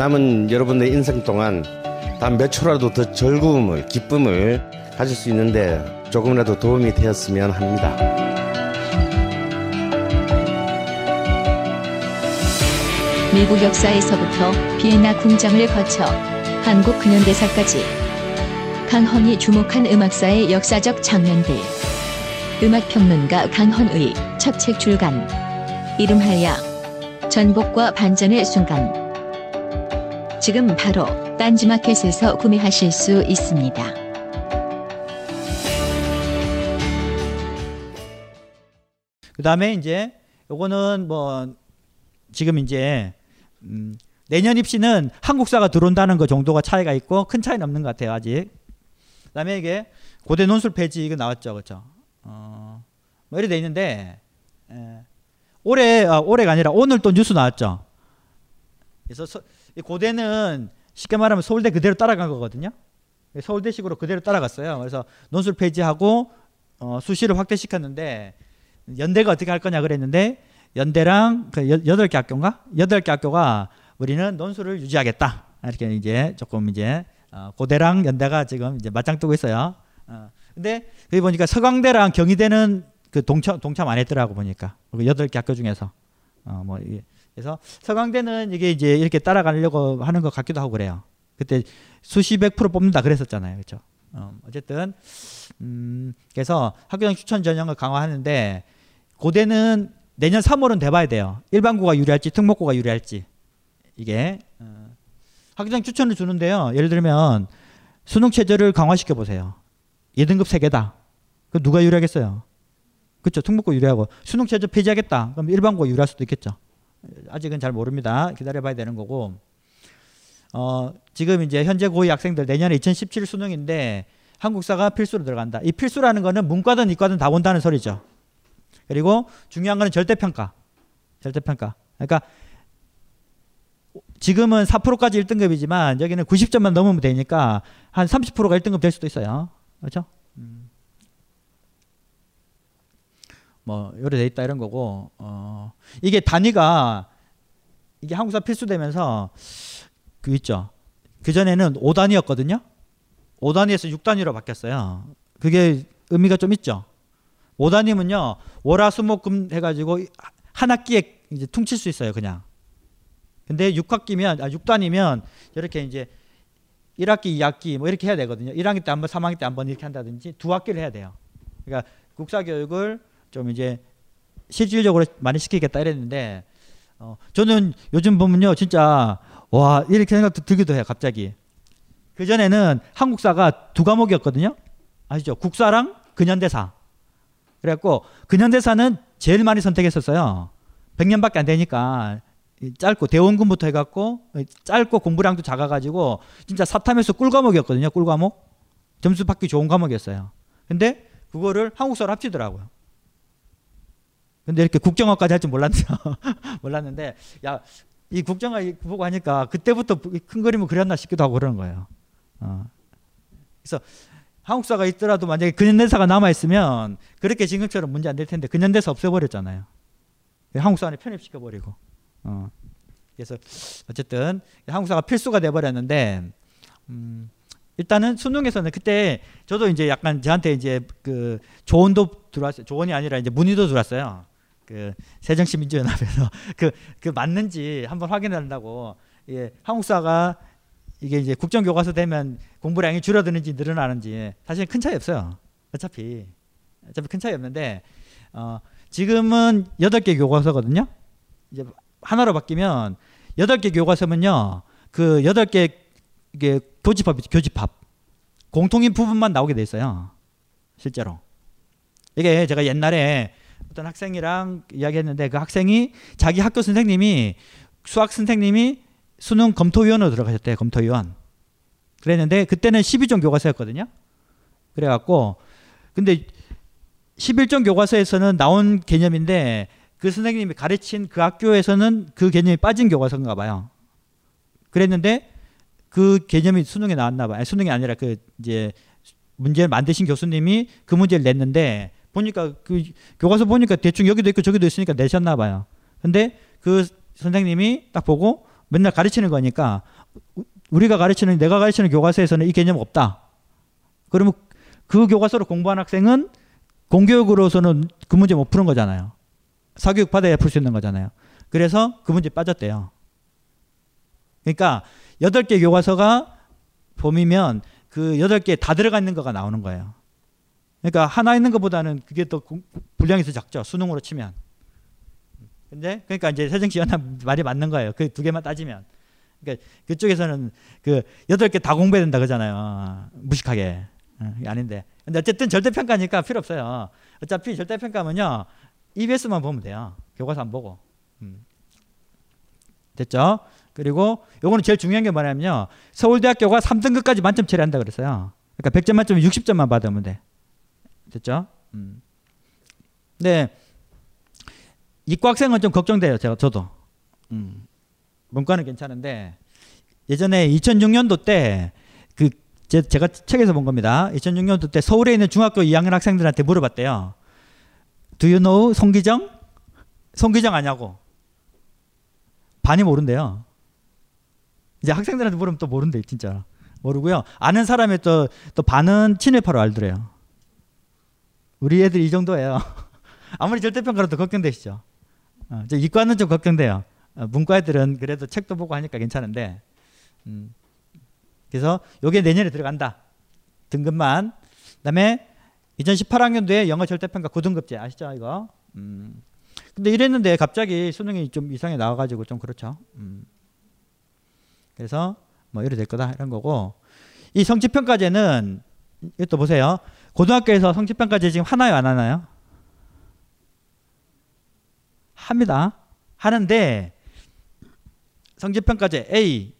남은 여러분의 인생 동안 단 몇 초라도 더 즐거움을 기쁨을 가질 수 있는데 조금이라도 도움이 되었으면 합니다. 미국 역사에서부터 비엔나 궁정을 거쳐 한국 근현대사까지 강헌이 주목한 음악사의 역사적 장면들. 음악평론가 강헌의 첫 책 출간 이름하여 전복과 반전의 순간 지금 바로 딴지마켓에서 구매하실 수 있습니다. 그 다음에 이제 요거는 뭐 지금 이제 음, 내년 입시는 한국사가 들어온다는 거 정도가 차이가 있고 큰 차이는 없는 것 같아요 아직. 그다음에 이게 고대 논술 폐지 이거 나왔죠, 그렇죠? 어, 뭐 이래 돼 있는데 에, 올해 아, 올해가 아니라 오늘 또 뉴스 나왔죠. 그래서 고대는 쉽게 말하면 서울대 그대로 따라간 거거든요. 서울대식으로 그대로 따라갔어요. 그래서 논술 폐지하고 어, 수시를 확대시켰는데 연대가 어떻게 할 거냐 그랬는데 연대랑 그 여- 여덟 개 학교인가 여덟 개 학교가 우리는 논술을 유지하겠다 이렇게 이제 조금 이제 어, 고대랑 연대가 지금 이제 맞짱 뜨고 있어요. 어, 근데 여기 보니까 서강대랑 경희대는 그 동참 동참 안 했더라고 보니까 그 여덟 개 학교 중에서 어 뭐 그래서 서강대는 이게 이제 이렇게 따라가려고 하는 것 같기도 하고 그래요. 그때 수십백 프로 뽑는다 그랬었잖아요, 그렇죠? 어, 어쨌든 음, 그래서 학교장 추천 전형을 강화하는데 고대는 내년 3월은 돼봐야 돼요. 일반고가 유리할지 특목고가 유리할지 이게 어, 학교장 추천을 주는데요. 예를 들면 수능 체제를 강화시켜 보세요. 2등급 3개다. 그 누가 유리하겠어요? 그렇죠. 특목고 유리하고 수능 체제 폐지하겠다. 그럼 일반고 유리할 수도 있겠죠. 아직은 잘 모릅니다. 기다려봐야 되는 거고. 어, 지금 이제 현재 고2 학생들 내년에 2017 수능인데 한국사가 필수로 들어간다. 이 필수라는 거는 문과든 이과든 다 본다는 소리죠. 그리고 중요한 거는 절대평가. 절대평가. 그러니까 지금은 4%까지 1등급이지만 여기는 90점만 넘으면 되니까 한 30%가 1등급 될 수도 있어요. 그렇죠? 음. 뭐 요래 돼 있다 이런 거고 어 이게 단위가 이게 한국사 필수되면서 그 있죠. 그 전에는 5단위였거든요. 5단위에서 6단위로 바뀌었어요. 그게 의미가 좀 있죠. 5단위면요. 월화수목금 해 가지고 한 학기에 이제 퉁칠 수 있어요. 그냥. 근데 6학기면 아 6단위면 이렇게 이제 1학기, 2학기 뭐 이렇게 해야 되거든요. 1학기 때 한 번, 3학기 때 한 번 이렇게 한다든지 두 학기를 해야 돼요. 그러니까 국사 교육을 좀 이제 실질적으로 많이 시키겠다 이랬는데 어, 저는 요즘 보면요 진짜 와 이렇게 생각도 들기도 해요 갑자기. 그 전에는 한국사가 두 과목이었거든요. 아시죠? 국사랑 근현대사. 그래갖고 근현대사는 제일 많이 선택했었어요. 100년밖에 안 되니까. 이 짧고 대원군부터 해갖고 짧고 공부량도 작아가지고 진짜 사탐에서 꿀과목이었거든요 꿀과목. 점수 받기 좋은 과목이었어요. 근데 그거를 한국사로 합치더라고요 근데 이렇게 국정화까지 할 줄 몰랐죠. 몰랐는데 야 이 국정화 보고 하니까 그때부터 큰 그림을 그렸나 싶기도 하고 그러는 거예요. 어. 그래서 한국사가 있더라도 만약에 근현대사가 남아 있으면 그렇게 지금처럼 문제 안 될 텐데 근현대사 없애버렸잖아요. 한국사 안에 편입시켜 버리고. 어. 그래서 어쨌든 한국사가 필수가 돼 버렸는데 음, 일단은 수능에서는 그때 저도 이제 약간 저한테 이제 그 조언도 들어왔어요. 조언이 아니라 이제 문의도 들어왔어요. 그 새정치민주연합에서 그, 그 맞는지 한번 확인한다고 예, 한국사가 이게 이제 국정교과서 되면 공부량이 줄어드는지 늘어나는지 사실 큰 차이 없어요. 어차피 어차피 큰 차이 없는데 어, 지금은 여덟 개 교과서거든요. 이제 하나로 바뀌면 여덟 개 교과서면요. 그 여덟 개 이게 교집합 교집합 공통인 부분만 나오게 돼 있어요. 실제로. 이게 제가 옛날에 어떤 학생이랑 이야기했는데 그 학생이 자기 학교 선생님이 수학 선생님이 수능 검토위원으로 들어가셨대요. 검토위원. 그랬는데 그때는 12종 교과서였거든요. 그래갖고 근데 11종 교과서에서는 나온 개념인데 그 선생님이 가르친 그 학교에서는 그 개념이 빠진 교과서인가 봐요. 그랬는데 그 개념이 수능에 나왔나 봐요. 아니, 수능이 아니라 그 이제 문제를 만드신 교수님이 그 문제를 냈는데 보니까 그 교과서 보니까 대충 여기도 있고 저기도 있으니까 내셨나 봐요. 근데 그 선생님이 딱 보고 맨날 가르치는 거니까 우리가 가르치는 내가 가르치는 교과서에서는 이 개념 없다. 그러면 그 교과서로 공부한 학생은 공교육으로서는 그 문제 못 푸는 거잖아요. 사교육 받아야 풀 수 있는 거잖아요. 그래서 그 문제 빠졌대요. 그러니까 여덟 개 교과서가 봄이면 그 여덟 개 다 들어가 있는 거가 나오는 거예요. 그러니까 하나 있는 것보다는 그게 또 분량이 더 작죠. 수능으로 치면. 근데 그러니까 이제 세정시 연합 말이 맞는 거예요. 그 두 개만 따지면. 그러니까 그쪽에서는 그 여덟 개 다 공부해야 된다 그러잖아요. 무식하게. 어, 아닌데. 근데 어쨌든 절대평가니까 필요 없어요. 어차피 절대평가면요. EBS만 보면 돼요. 교과서 안 보고. 음. 됐죠? 그리고 요거는 제일 중요한 게 뭐냐면요. 서울대학교가 3등급까지 만점 처리한다 그랬어요. 그러니까 100점 만점에 60점만 받으면 돼. 됐죠? 음. 네. 이과 학생은 좀 걱정돼요. 제가 저도. 음. 문과는 괜찮은데 예전에 2006년도 때 그 제가 책에서 본 겁니다. 2006년도 때 서울에 있는 중학교 2학년 학생들한테 물어봤대요. Do you know 송기정? 송기정 아냐고. 반이 모른대요. 이제 학생들한테 물으면 또 모른대, 진짜. 모르고요. 아는 사람의 또, 또 반은 친일파로 알더래요. 우리 애들 이 정도예요. 아무리 절대평가로도 걱정되시죠. 어, 이과는 좀 걱정돼요. 어, 문과 애들은 그래도 책도 보고 하니까 괜찮은데. 음. 그래서 요게 내년에 들어간다. 등급만. 그다음에 2018학년도에 영어 절대평가 9등급제 아시죠 이거? 음. 근데 이랬는데 갑자기 수능이 좀 이상하게 나와가지고 좀 그렇죠. 음. 그래서 뭐 이래 될 거다 이런 거고 이 성취평가제는 이것도 보세요. 고등학교에서 성취평가제 지금 하나요 안 하나요? 합니다. 하는데 성취평가제 A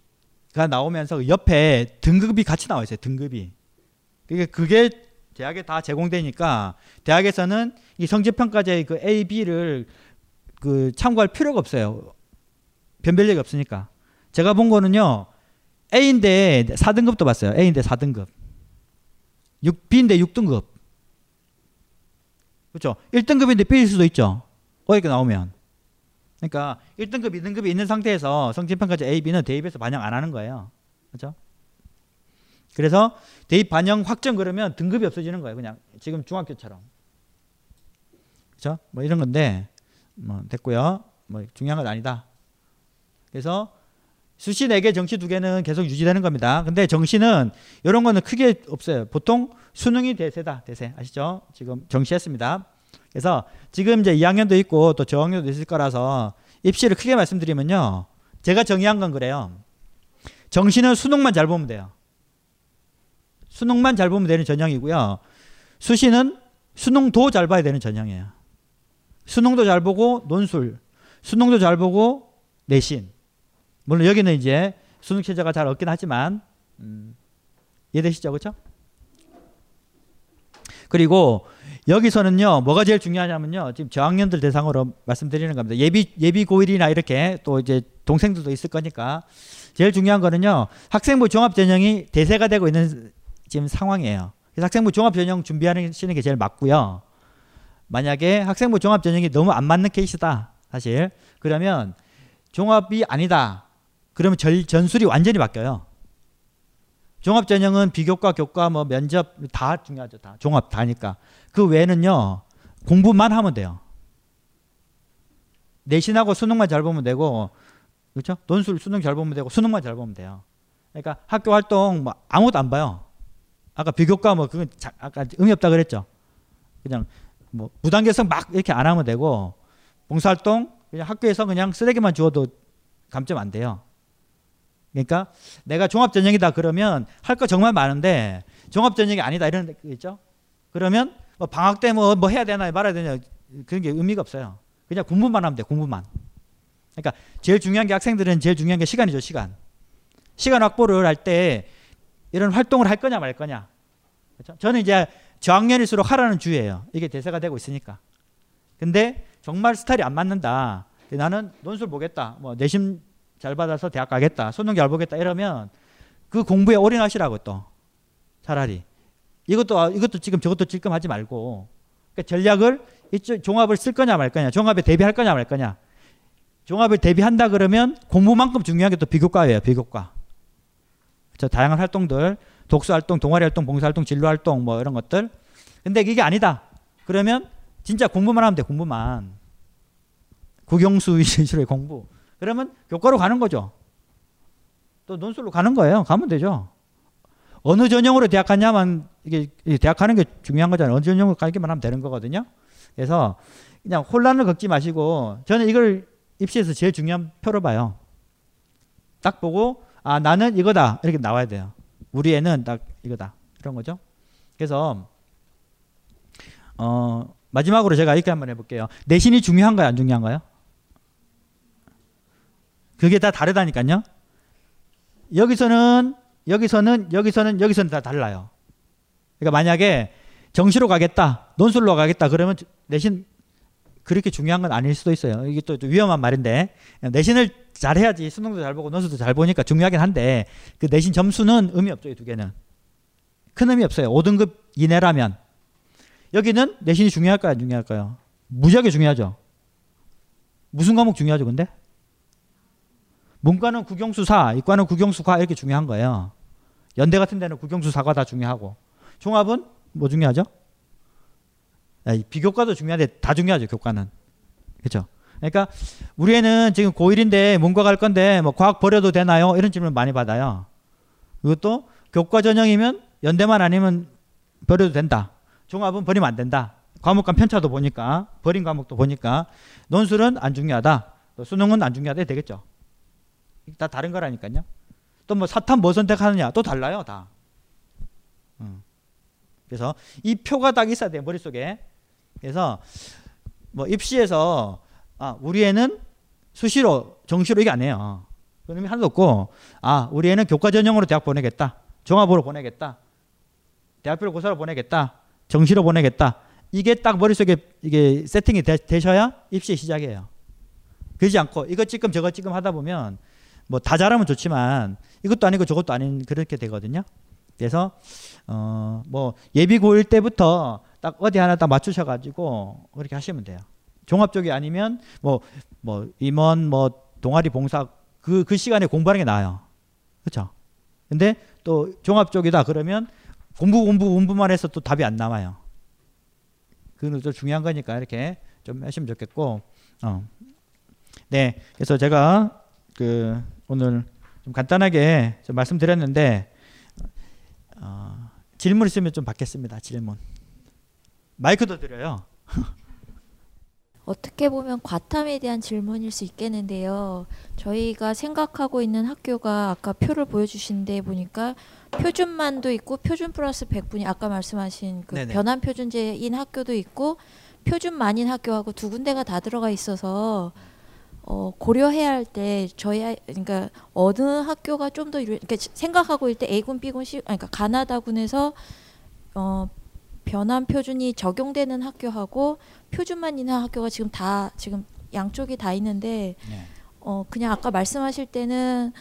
가 나오면서 옆에 등급이 같이 나와 있어요. 등급이. 그게 그게 대학에 다 제공되니까 대학에서는 이 성적평가제의 그 A, B를 그 참고할 필요가 없어요. 변별력이 없으니까. 제가 본 거는요. A인데 4등급도 봤어요. A인데 4등급. 6, B인데 6등급. 그렇죠? 1등급인데 B일 수도 있죠. 어이게 나오면. 그러니까 1등급, 2등급이 있는 상태에서 성취평가제 A, B는 대입해서 반영 안 하는 거예요. 그렇죠? 그래서 대입 반영 확정 그러면 등급이 없어지는 거예요. 그냥 지금 중학교처럼. 그렇죠? 뭐 이런 건데 뭐 됐고요. 뭐 중요한 건 아니다. 그래서 수시 4개, 정시 2개는 계속 유지되는 겁니다. 근데 정시는 이런 거는 크게 없어요. 보통 수능이 대세다. 대세. 아시죠? 지금 정시했습니다. 그래서 지금 이제 2학년도 있고 또 저학년도 있을 거라서 입시를 크게 말씀드리면요. 제가 정의한 건 그래요. 정시는 수능만 잘 보면 돼요. 수능만 잘 보면 되는 전형이고요. 수시는 수능도 잘 봐야 되는 전형이에요. 수능도 잘 보고 논술, 수능도 잘 보고 내신. 물론 여기는 이제 수능 체제가 잘 없긴 하지만 음, 이해되시죠, 그렇죠? 그리고 여기서는요, 뭐가 제일 중요하냐면요, 지금 저학년들 대상으로 말씀드리는 겁니다. 예비, 예비 고1이나 이렇게 또 이제 동생들도 있을 거니까. 제일 중요한 거는요, 학생부 종합 전형이 대세가 되고 있는 지금 상황이에요. 그래서 학생부 종합 전형 준비하시는 게 제일 맞고요. 만약에 학생부 종합 전형이 너무 안 맞는 케이스다, 사실. 그러면 종합이 아니다. 그러면 전, 전술이 완전히 바뀌어요. 종합 전형은 비교과, 교과, 뭐 면접 다 중요하죠. 다 종합 다니까. 그 외에는요 공부만 하면 돼요. 내신하고 수능만 잘 보면 되고 그렇죠? 논술 수능 잘 보면 되고 수능만 잘 보면 돼요. 그러니까 학교 활동 뭐 아무것도 안 봐요. 아까 비교과 뭐 그건 자, 아까 의미 없다 그랬죠. 그냥 뭐 무단결성 막 이렇게 안 하면 되고 봉사활동 그냥 학교에서 그냥 쓰레기만 주워도 감점 안 돼요. 그러니까 내가 종합 전형이다 그러면 할 거 정말 많은데 종합 전형이 아니다 이런 거 있죠. 그러면 뭐 방학 때 뭐 뭐 해야 되나 말아야 되냐 그런 게 의미가 없어요. 그냥 공부만 하면 돼 공부만. 그러니까 제일 중요한 게 학생들은 제일 중요한 게 시간이죠 시간. 시간 확보를 할 때 이런 활동을 할 거냐 말 거냐. 그렇죠? 저는 이제 저학년일수록 하라는 주의예요. 이게 대세가 되고 있으니까. 근데 정말 스타일이 안 맞는다. 나는 논술 보겠다. 뭐 내신 잘 받아서 대학 가겠다. 수능 잘 보겠다. 이러면 그 공부에 올인하시라고 또 차라리. 이것도 아, 이것도 지금 저것도 지금 하지 말고 그러니까 전략을 이쪽 종합을 쓸 거냐 말 거냐 종합에 대비할 거냐 말 거냐. 종합을 대비한다 그러면 공부만큼 중요한 게 또 비교과예요 비교과. 저 다양한 활동들 독서 활동 동아리 활동 봉사 활동 진로 활동 뭐 이런 것들. 근데 이게 아니다. 그러면 진짜 공부만 하면 돼 공부만. 국영수 위주의 공부 그러면 교과로 가는 거죠. 또 논술로 가는 거예요. 가면 되죠. 어느 전형으로 대학 가냐만 이게 대학 가는 게 중요한 거잖아요. 어느 전형으로 가기만 하면 되는 거거든요. 그래서 그냥 혼란을 겪지 마시고 저는 이걸 입시에서 제일 중요한 표로 봐요. 딱 보고 아 나는 이거다 이렇게 나와야 돼요. 우리 애는 딱 이거다 이런 거죠. 그래서 어 마지막으로 제가 이렇게 한번 해볼게요. 내신이 중요한가요, 안 중요한가요? 그게 다 다르다니까요. 여기서는 여기서는 여기서는 여기서는 다 달라요. 그러니까 만약에 정시로 가겠다, 논술로 가겠다 그러면 내신 그렇게 중요한 건 아닐 수도 있어요. 이게 또 위험한 말인데 내신을 잘 해야지 수능도 잘 보고 논술도 잘 보니까 중요하긴 한데 그 내신 점수는 의미 없죠. 이 두 개는 큰 의미 없어요. 5등급 이내라면 여기는 내신이 중요할까요, 안 중요할까요? 무지하게 중요하죠. 무슨 과목 중요하죠, 근데? 문과는 국영수사, 이과는 국영수과 이렇게 중요한 거예요. 연대 같은 데는 국영수사가 다 중요하고 종합은 뭐 중요하죠? 비교과도 중요한데 다 중요하죠 교과는 그렇죠? 그러니까 우리 애는 지금 고1인데 문과 갈 건데 뭐 과학 버려도 되나요? 이런 질문 많이 받아요. 이것도 교과 전형이면 연대만 아니면 버려도 된다. 종합은 버리면 안 된다. 과목 간 편차도 보니까 버린 과목도 보니까 논술은 안 중요하다. 수능은 안 중요하다 되겠죠. 다 다른 거라니까요. 또 뭐 사탐 뭐 선택하느냐 또 달라요 다. 음. 그래서 이 표가 딱 있어야 돼 머릿속에. 그래서 뭐 입시에서 아 우리 애는 수시로 정시로 이게 안 해요. 그런 이 하나도 없고 아 우리 애는 교과 전형으로 대학 보내겠다. 종합으로 보내겠다. 대학교를 고사로 보내겠다. 정시로 보내겠다. 이게 딱 머릿속에 이게 세팅이 되, 셔야 입시 시작이에요. 그러지 않고 이것 지금 저것 지금 하다 보면 뭐 다 잘하면 좋지만 이것도 아니고 저것도 아닌 그렇게 되거든요. 그래서 어 뭐 예비 고일 때부터 딱 어디 하나 딱 맞추셔 가지고 그렇게 하시면 돼요. 종합 쪽이 아니면 뭐뭐 뭐 임원 뭐 동아리 봉사 그그 그 시간에 공부하는 게 나아요. 그렇죠? 근데 또 종합 쪽이다 그러면 공부 공부 공부만 해서 또 답이 안 남아요. 그건 또 중요한 거니까 이렇게 좀 하시면 좋겠고 어. 네. 그래서 제가 그 오늘 좀 간단하게 좀 말씀드렸는데 어, 질문 있으면 좀 받겠습니다. 질문. 마이크도 드려요. 어떻게 보면 과탐에 대한 질문일 수 있겠는데요. 저희가 생각하고 있는 학교가 아까 표를 보여주신 데 보니까 표준만도 있고 표준 플러스 100분이 아까 말씀하신 그 변환 표준제인 학교도 있고 표준만인 학교하고 두 군데가 다 들어가 있어서 어, 고려해야 할 때 저희 아 그러니까 어느 학교가 좀 더 그러니까 생각하고 있을 때 A군, B군, C 그러니까 가나다군에서 어, 변환 표준이 적용되는 학교하고 표준만 있는 학교가 지금 다 지금 양쪽이 다 있는데 네. 어 그냥 아까 말씀하실 때는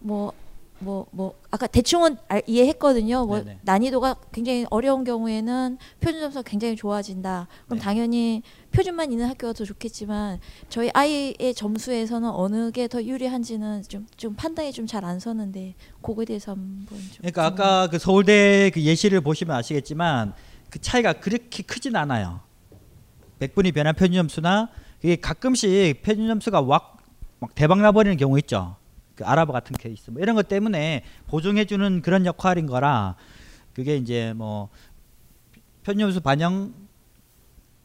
뭐 뭐, 뭐, 아까 대충은 알, 이해했거든요. 뭐, 네네. 난이도가 굉장히 어려운 경우에는 표준 점수가 굉장히 좋아진다. 그럼 네. 당연히 표준만 있는 학교가 더 좋겠지만, 저희 아이의 점수에서는 어느 게 더 유리한지는 좀, 좀 판단이 좀 잘 안 서는데, 그거에 대해서 한번 좀. 그러니까 아까 그 서울대 그 예시를 보시면 아시겠지만, 그 차이가 그렇게 크진 않아요. 100분이 변한 표준 점수나, 그게 가끔씩 표준 점수가 막, 막 대박 나버리는 경우 있죠. 그 아랍어 같은 케이스 뭐 이런 것 때문에 보증해주는 그런 역할인 거라 그게 이제 뭐 편념수 반영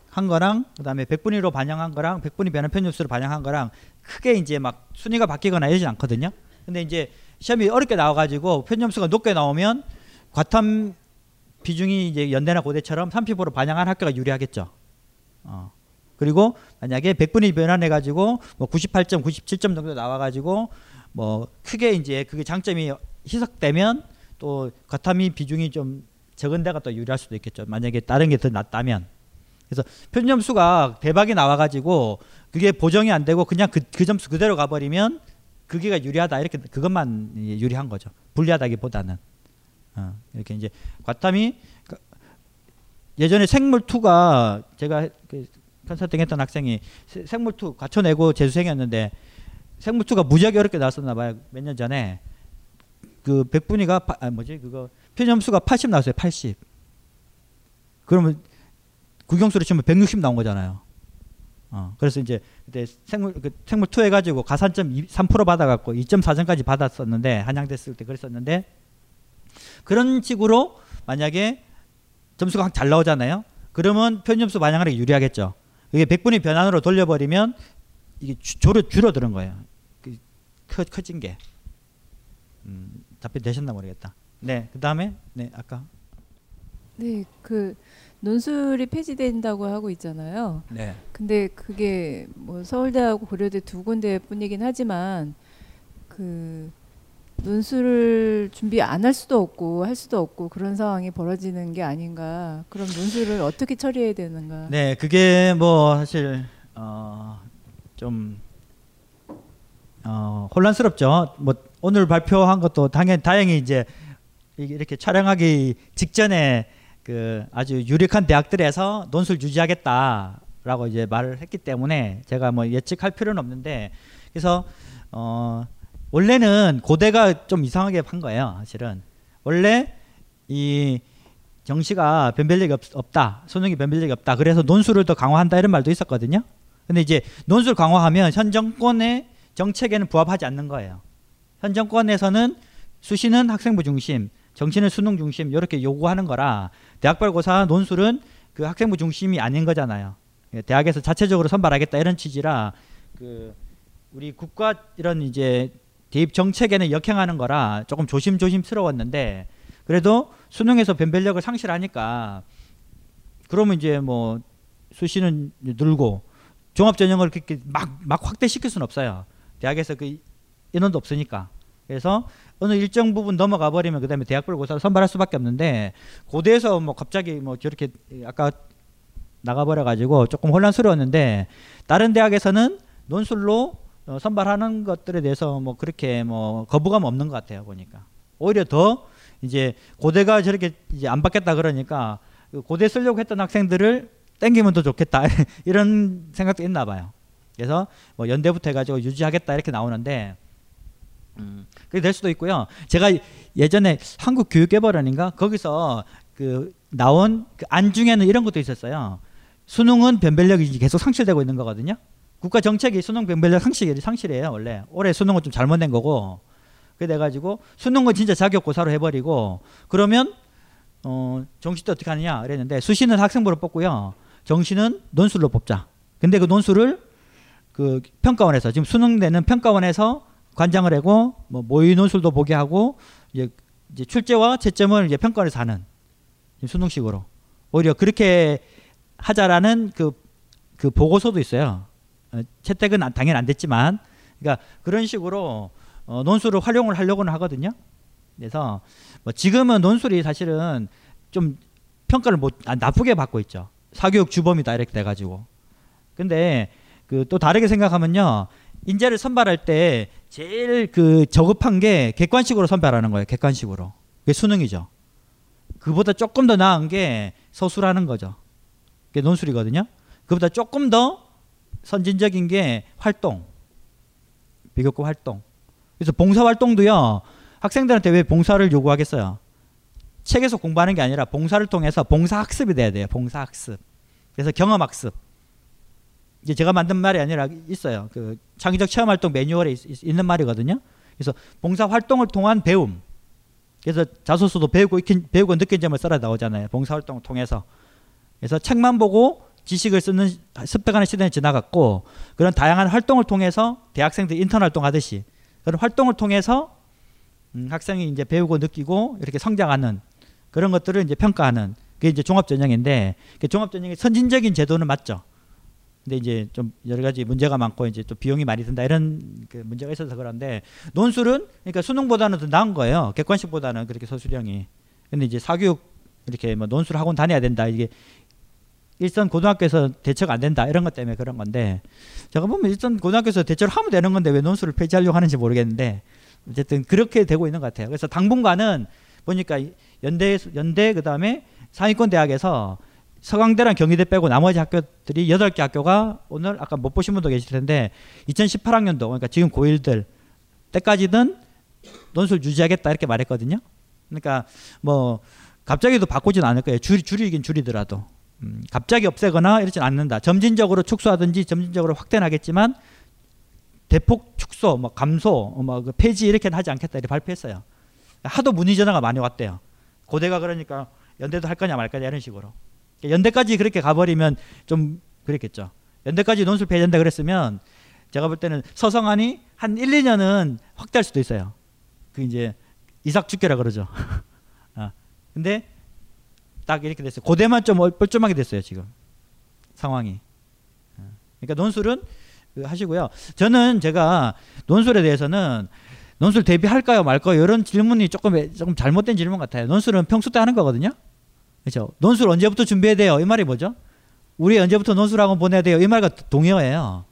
한 거랑 그다음에 백분위로 반영한 거랑 백분위 변환 편집수로 반영한 거랑 크게 이제 막 순위가 바뀌거나 이러진 않거든요. 근데 이제 시험이 어렵게 나와가지고 편점수가 높게 나오면 과탐 비중이 이제 연대나 고대처럼 30% 반영한 학교가 유리하겠죠. 어. 그리고 만약에 백분위 변환해 가지고 뭐 98점, 97점 정도 나와 가지고 뭐 크게 이제 그게 장점이 희석되면 또 과탐이 비중이 좀 적은 데가 또 유리할 수도 있겠죠. 만약에 다른 게 더 낮다면. 그래서 편점수가 대박이 나와 가지고 그게 보정이 안 되고 그냥 그, 그 점수 그대로 가버리면 그게가 유리하다 이렇게 그것만 유리한 거죠. 불리하다기보다는 어, 이렇게 이제 과탐이 그 예전에 생물 2가 제가 그 컨설팅했던 학생이 생물 2 갖춰내고 재수생이었는데 생물 2가 무지하게 어렵게 나왔었나 봐요. 몇 년 전에 그 백분위가 파, 아 뭐지 그거 표준점수가 80 나왔어요. 80. 그러면 국영수로 치면 160 나온 거잖아요. 어, 그래서 이제 그때 생물 그 생물 two 해가지고 가산점 3% 받아갖고 2.4점까지 받았었는데 한양대 쓸 때 그랬었는데 그런 식으로 만약에 점수가 잘 나오잖아요. 그러면 표준점수 반영하기 유리하겠죠. 이게 100분의 변환으로 돌려버리면 이게 줄어 줄어드는 거예요. 그 커, 커진 게. 음, 답변 되셨나 모르겠다. 네, 그 다음에 네 아까 네, 그 논술이 폐지된다고 하고 있잖아요. 네. 근데 그게 뭐 서울대하고 고려대 두 군데뿐이긴 하지만 그 논술을 준비 안 할 수도 없고 할 수도 없고 그런 상황이 벌어지는 게 아닌가. 그럼 논술을 어떻게 처리해야 되는가? 네, 그게 뭐 사실 어 좀 어, 혼란스럽죠. 뭐 오늘 발표한 것도 당연 다행히 이제 이렇게 촬영하기 직전에 그 아주 유력한 대학들에서 논술 유지하겠다라고 이제 말을 했기 때문에 제가 뭐 예측할 필요는 없는데 그래서 어 원래는 고대가 좀 이상하게 한 거예요. 사실은 원래 이 정시가 변별력이 없, 다 소능이 변별력이 없다. 그래서 논술을 더 강화한다 이런 말도 있었거든요. 근데 이제 논술 강화하면 현 정권의 정책에는 부합하지 않는 거예요. 현 정권에서는 수시는 학생부 중심, 정시는 수능 중심 이렇게 요구하는 거라 대학별 고사 논술은 그 학생부 중심이 아닌 거잖아요. 예, 대학에서 자체적으로 선발하겠다 이런 취지라 그 우리 국가 이런 이제 대입 정책에는 역행하는 거라 조금 조심조심스러웠는데 그래도 수능에서 변별력을 상실하니까 그러면 이제 뭐 수시는 늘고 종합 전형을 그렇게 막 막 확대시킬 수는 없어요. 대학에서 그 인원도 없으니까. 그래서 어느 일정 부분 넘어가 버리면 그다음에 대학별 고사를 선발할 수밖에 없는데 고대에서 뭐 갑자기 뭐 저렇게 아까 나가 버려 가지고 조금 혼란스러웠는데 다른 대학에서는 논술로 어, 선발하는 것들에 대해서 뭐 그렇게 뭐 거부감 없는 것 같아요 보니까 오히려 더 이제 고대가 저렇게 이제 안 받겠다 그러니까 그 고대 쓰려고 했던 학생들을 땡기면 더 좋겠다 이런 생각도 있나 봐요. 그래서 뭐 연대부터 해가지고 유지하겠다 이렇게 나오는데 음, 그게 될 수도 있고요. 제가 예전에 한국 교육개발원인가 거기서 그 나온 그 안중에는 이런 것도 있었어요. 수능은 변별력이 계속 상실되고 있는 거거든요. 국가 정책이 수능 변별력 상실 상실이에요 원래. 올해 수능은 좀 잘못된 거고. 그래 가지고 수능은 진짜 자격고사로 해버리고 그러면 어 정시 때 어떻게 하느냐 그랬는데 수시는 학생부로 뽑고요. 정시는 논술로 뽑자. 근데 그 논술을 그 평가원에서 지금 수능 내는 평가원에서 관장을 하고 뭐 모의 논술도 보게 하고 이제, 이제 출제와 채점을 이제 평가원에서 하는 수능식으로 오히려 그렇게 하자라는 그, 그 보고서도 있어요. 어, 채택은 당연히 안 됐지만 그러니까 그런 식으로 어, 논술을 활용을 하려고는 하거든요. 그래서 뭐 지금은 논술이 사실은 좀 평가를 못 아, 나쁘게 받고 있죠. 사교육 주범이다 이렇게 돼가지고. 근데 그 또 다르게 생각하면요. 인재를 선발할 때 제일 그 저급한 게 객관식으로 선발하는 거예요. 객관식으로. 그게 수능이죠. 그보다 조금 더 나은 게 서술하는 거죠. 그게 논술이거든요. 그보다 조금 더 선진적인 게 활동. 비교급 활동. 그래서 봉사 활동도요. 학생들한테 왜 봉사를 요구하겠어요? 책에서 공부하는 게 아니라 봉사를 통해서 봉사 학습이 돼야 돼요. 봉사 학습. 그래서 경험 학습. 이제 제가 만든 말이 아니라 있어요. 그 창의적 체험 활동 매뉴얼에 있, 있는 말이거든요. 그래서 봉사 활동을 통한 배움. 그래서 자소서도 배우고 익힌, 배우고 느낀 점을 써라 나오잖아요. 봉사 활동을 통해서. 그래서 책만 보고 지식을 쓰는 습득하는 시대는 지나갔고 그런 다양한 활동을 통해서 대학생들 인턴 활동 하듯이 그런 활동을 통해서 음, 학생이 이제 배우고 느끼고 이렇게 성장하는 그런 것들을 이제 평가하는 그게 이제 종합 전형인데 그 종합 전형의 선진적인 제도는 맞죠. 근데 이제 좀 여러 가지 문제가 많고 이제 또 비용이 많이 든다 이런 그 문제가 있어서 그런데 논술은 그러니까 수능보다는 더 나은 거예요. 객관식보다는 그렇게 서술형이. 근데 이제 사교육 이렇게 뭐 논술 학원 다녀야 된다 이게 일선 고등학교에서 대처가 안 된다 이런 것 때문에 그런 건데 제가 보면 일선 고등학교에서 대처를 하면 되는 건데 왜 논술을 폐지하려고 하는지 모르겠는데 어쨌든 그렇게 되고 있는 것 같아요. 그래서 당분간은 보니까 연대 연대 그다음에 상위권 대학에서 서강대랑 경희대 빼고 나머지 학교들이 여덟 개 학교가 오늘 아까 못 보신 분도 계실 텐데 2018학년도 그러니까 지금 고1들 때까지는 논술 유지하겠다 이렇게 말했거든요. 그러니까 뭐 갑자기도 바꾸진 않을 거예요. 줄이 줄이긴 줄이더라도 음, 갑자기 없애거나 이러진 않는다. 점진적으로 축소하든지 점진적으로 확대하겠지만 대폭 축소, 뭐 감소, 뭐그 폐지 이렇게는 하지 않겠다 이렇게 발표했어요. 하도 문의 전화가 많이 왔대요. 고대가 그러니까 연대도 할 거냐 말 거냐 이런 식으로. 연대까지 그렇게 가버리면 좀 그랬겠죠. 연대까지 논술 폐지한다 그랬으면 제가 볼 때는 서성안이 한 1, 2년은 확대할 수도 있어요. 그 이제 이삭 죽게라 그러죠. 아, 근데 딱 이렇게 됐어요. 고대만 좀 뻘쭘하게 됐어요 지금 상황이. 아, 그러니까 논술은 그 하시고요. 저는 제가 논술에 대해서는 논술 대비할까요 말까요 이런 질문이 조금 조금 잘못된 질문 같아요. 논술은 평소 때 하는 거거든요. 그렇죠. 논술 언제부터 준비해야 돼요? 이 말이 뭐죠? 우리 언제부터 논술학원 보내야 돼요? 이 말과 동의어예요.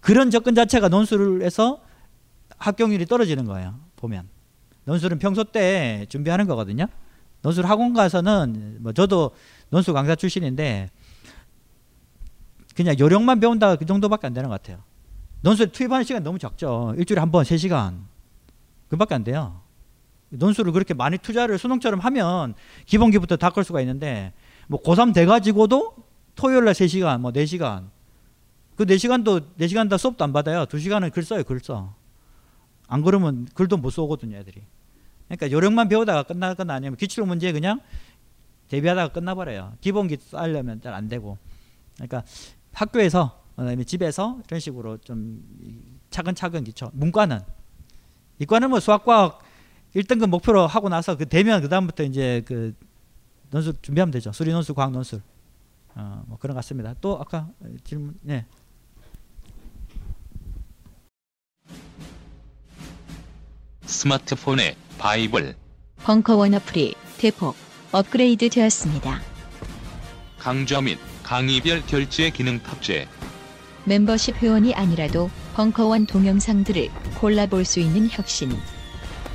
그런 접근 자체가 논술에서 합격률이 떨어지는 거예요. 보면 논술은 평소 때 준비하는 거거든요. 논술 학원 가서는 뭐 저도 논술 강사 출신인데 그냥 요령만 배운다 그 정도밖에 안 되는 것 같아요. 논술 투입하는 시간 너무 적죠. 일주일에 한 번, 세 시간. 그밖에 안 돼요. 논술을 그렇게 많이 투자를 수능처럼 하면 기본기부터 닦을 수가 있는데 뭐 고3 돼가지고도 토요일 날 3시간, 뭐 4시간. 그 4시간도, 4시간 다 수업도 안 받아요. 2시간은 글 써요, 글 써. 안 그러면 글도 못 써오거든요, 애들이. 그러니까 요령만 배우다가 끝나거나 아니면 기출 문제 그냥 대비하다가 끝나버려요. 기본기 쌓으려면 잘 안 되고. 그러니까 학교에서, 그다음에 집에서 이런 식으로 좀 차근차근 기초. 문과는. 이과는 뭐 수학과학 1등급 목표로 하고 나서 그 되면 그 다음부터 이제 그 논술 준비하면 되죠. 수리 논술, 과학 논술. 어, 뭐 그런 것 같습니다. 또 아까 질문, 네. 스마트폰에 바이블, 벙커원 어플이 대폭 업그레이드 되었습니다. 강좌 및 강의별 결제 기능 탑재. 멤버십 회원이 아니라도 벙커원 동영상들을 골라볼 수 있는 혁신.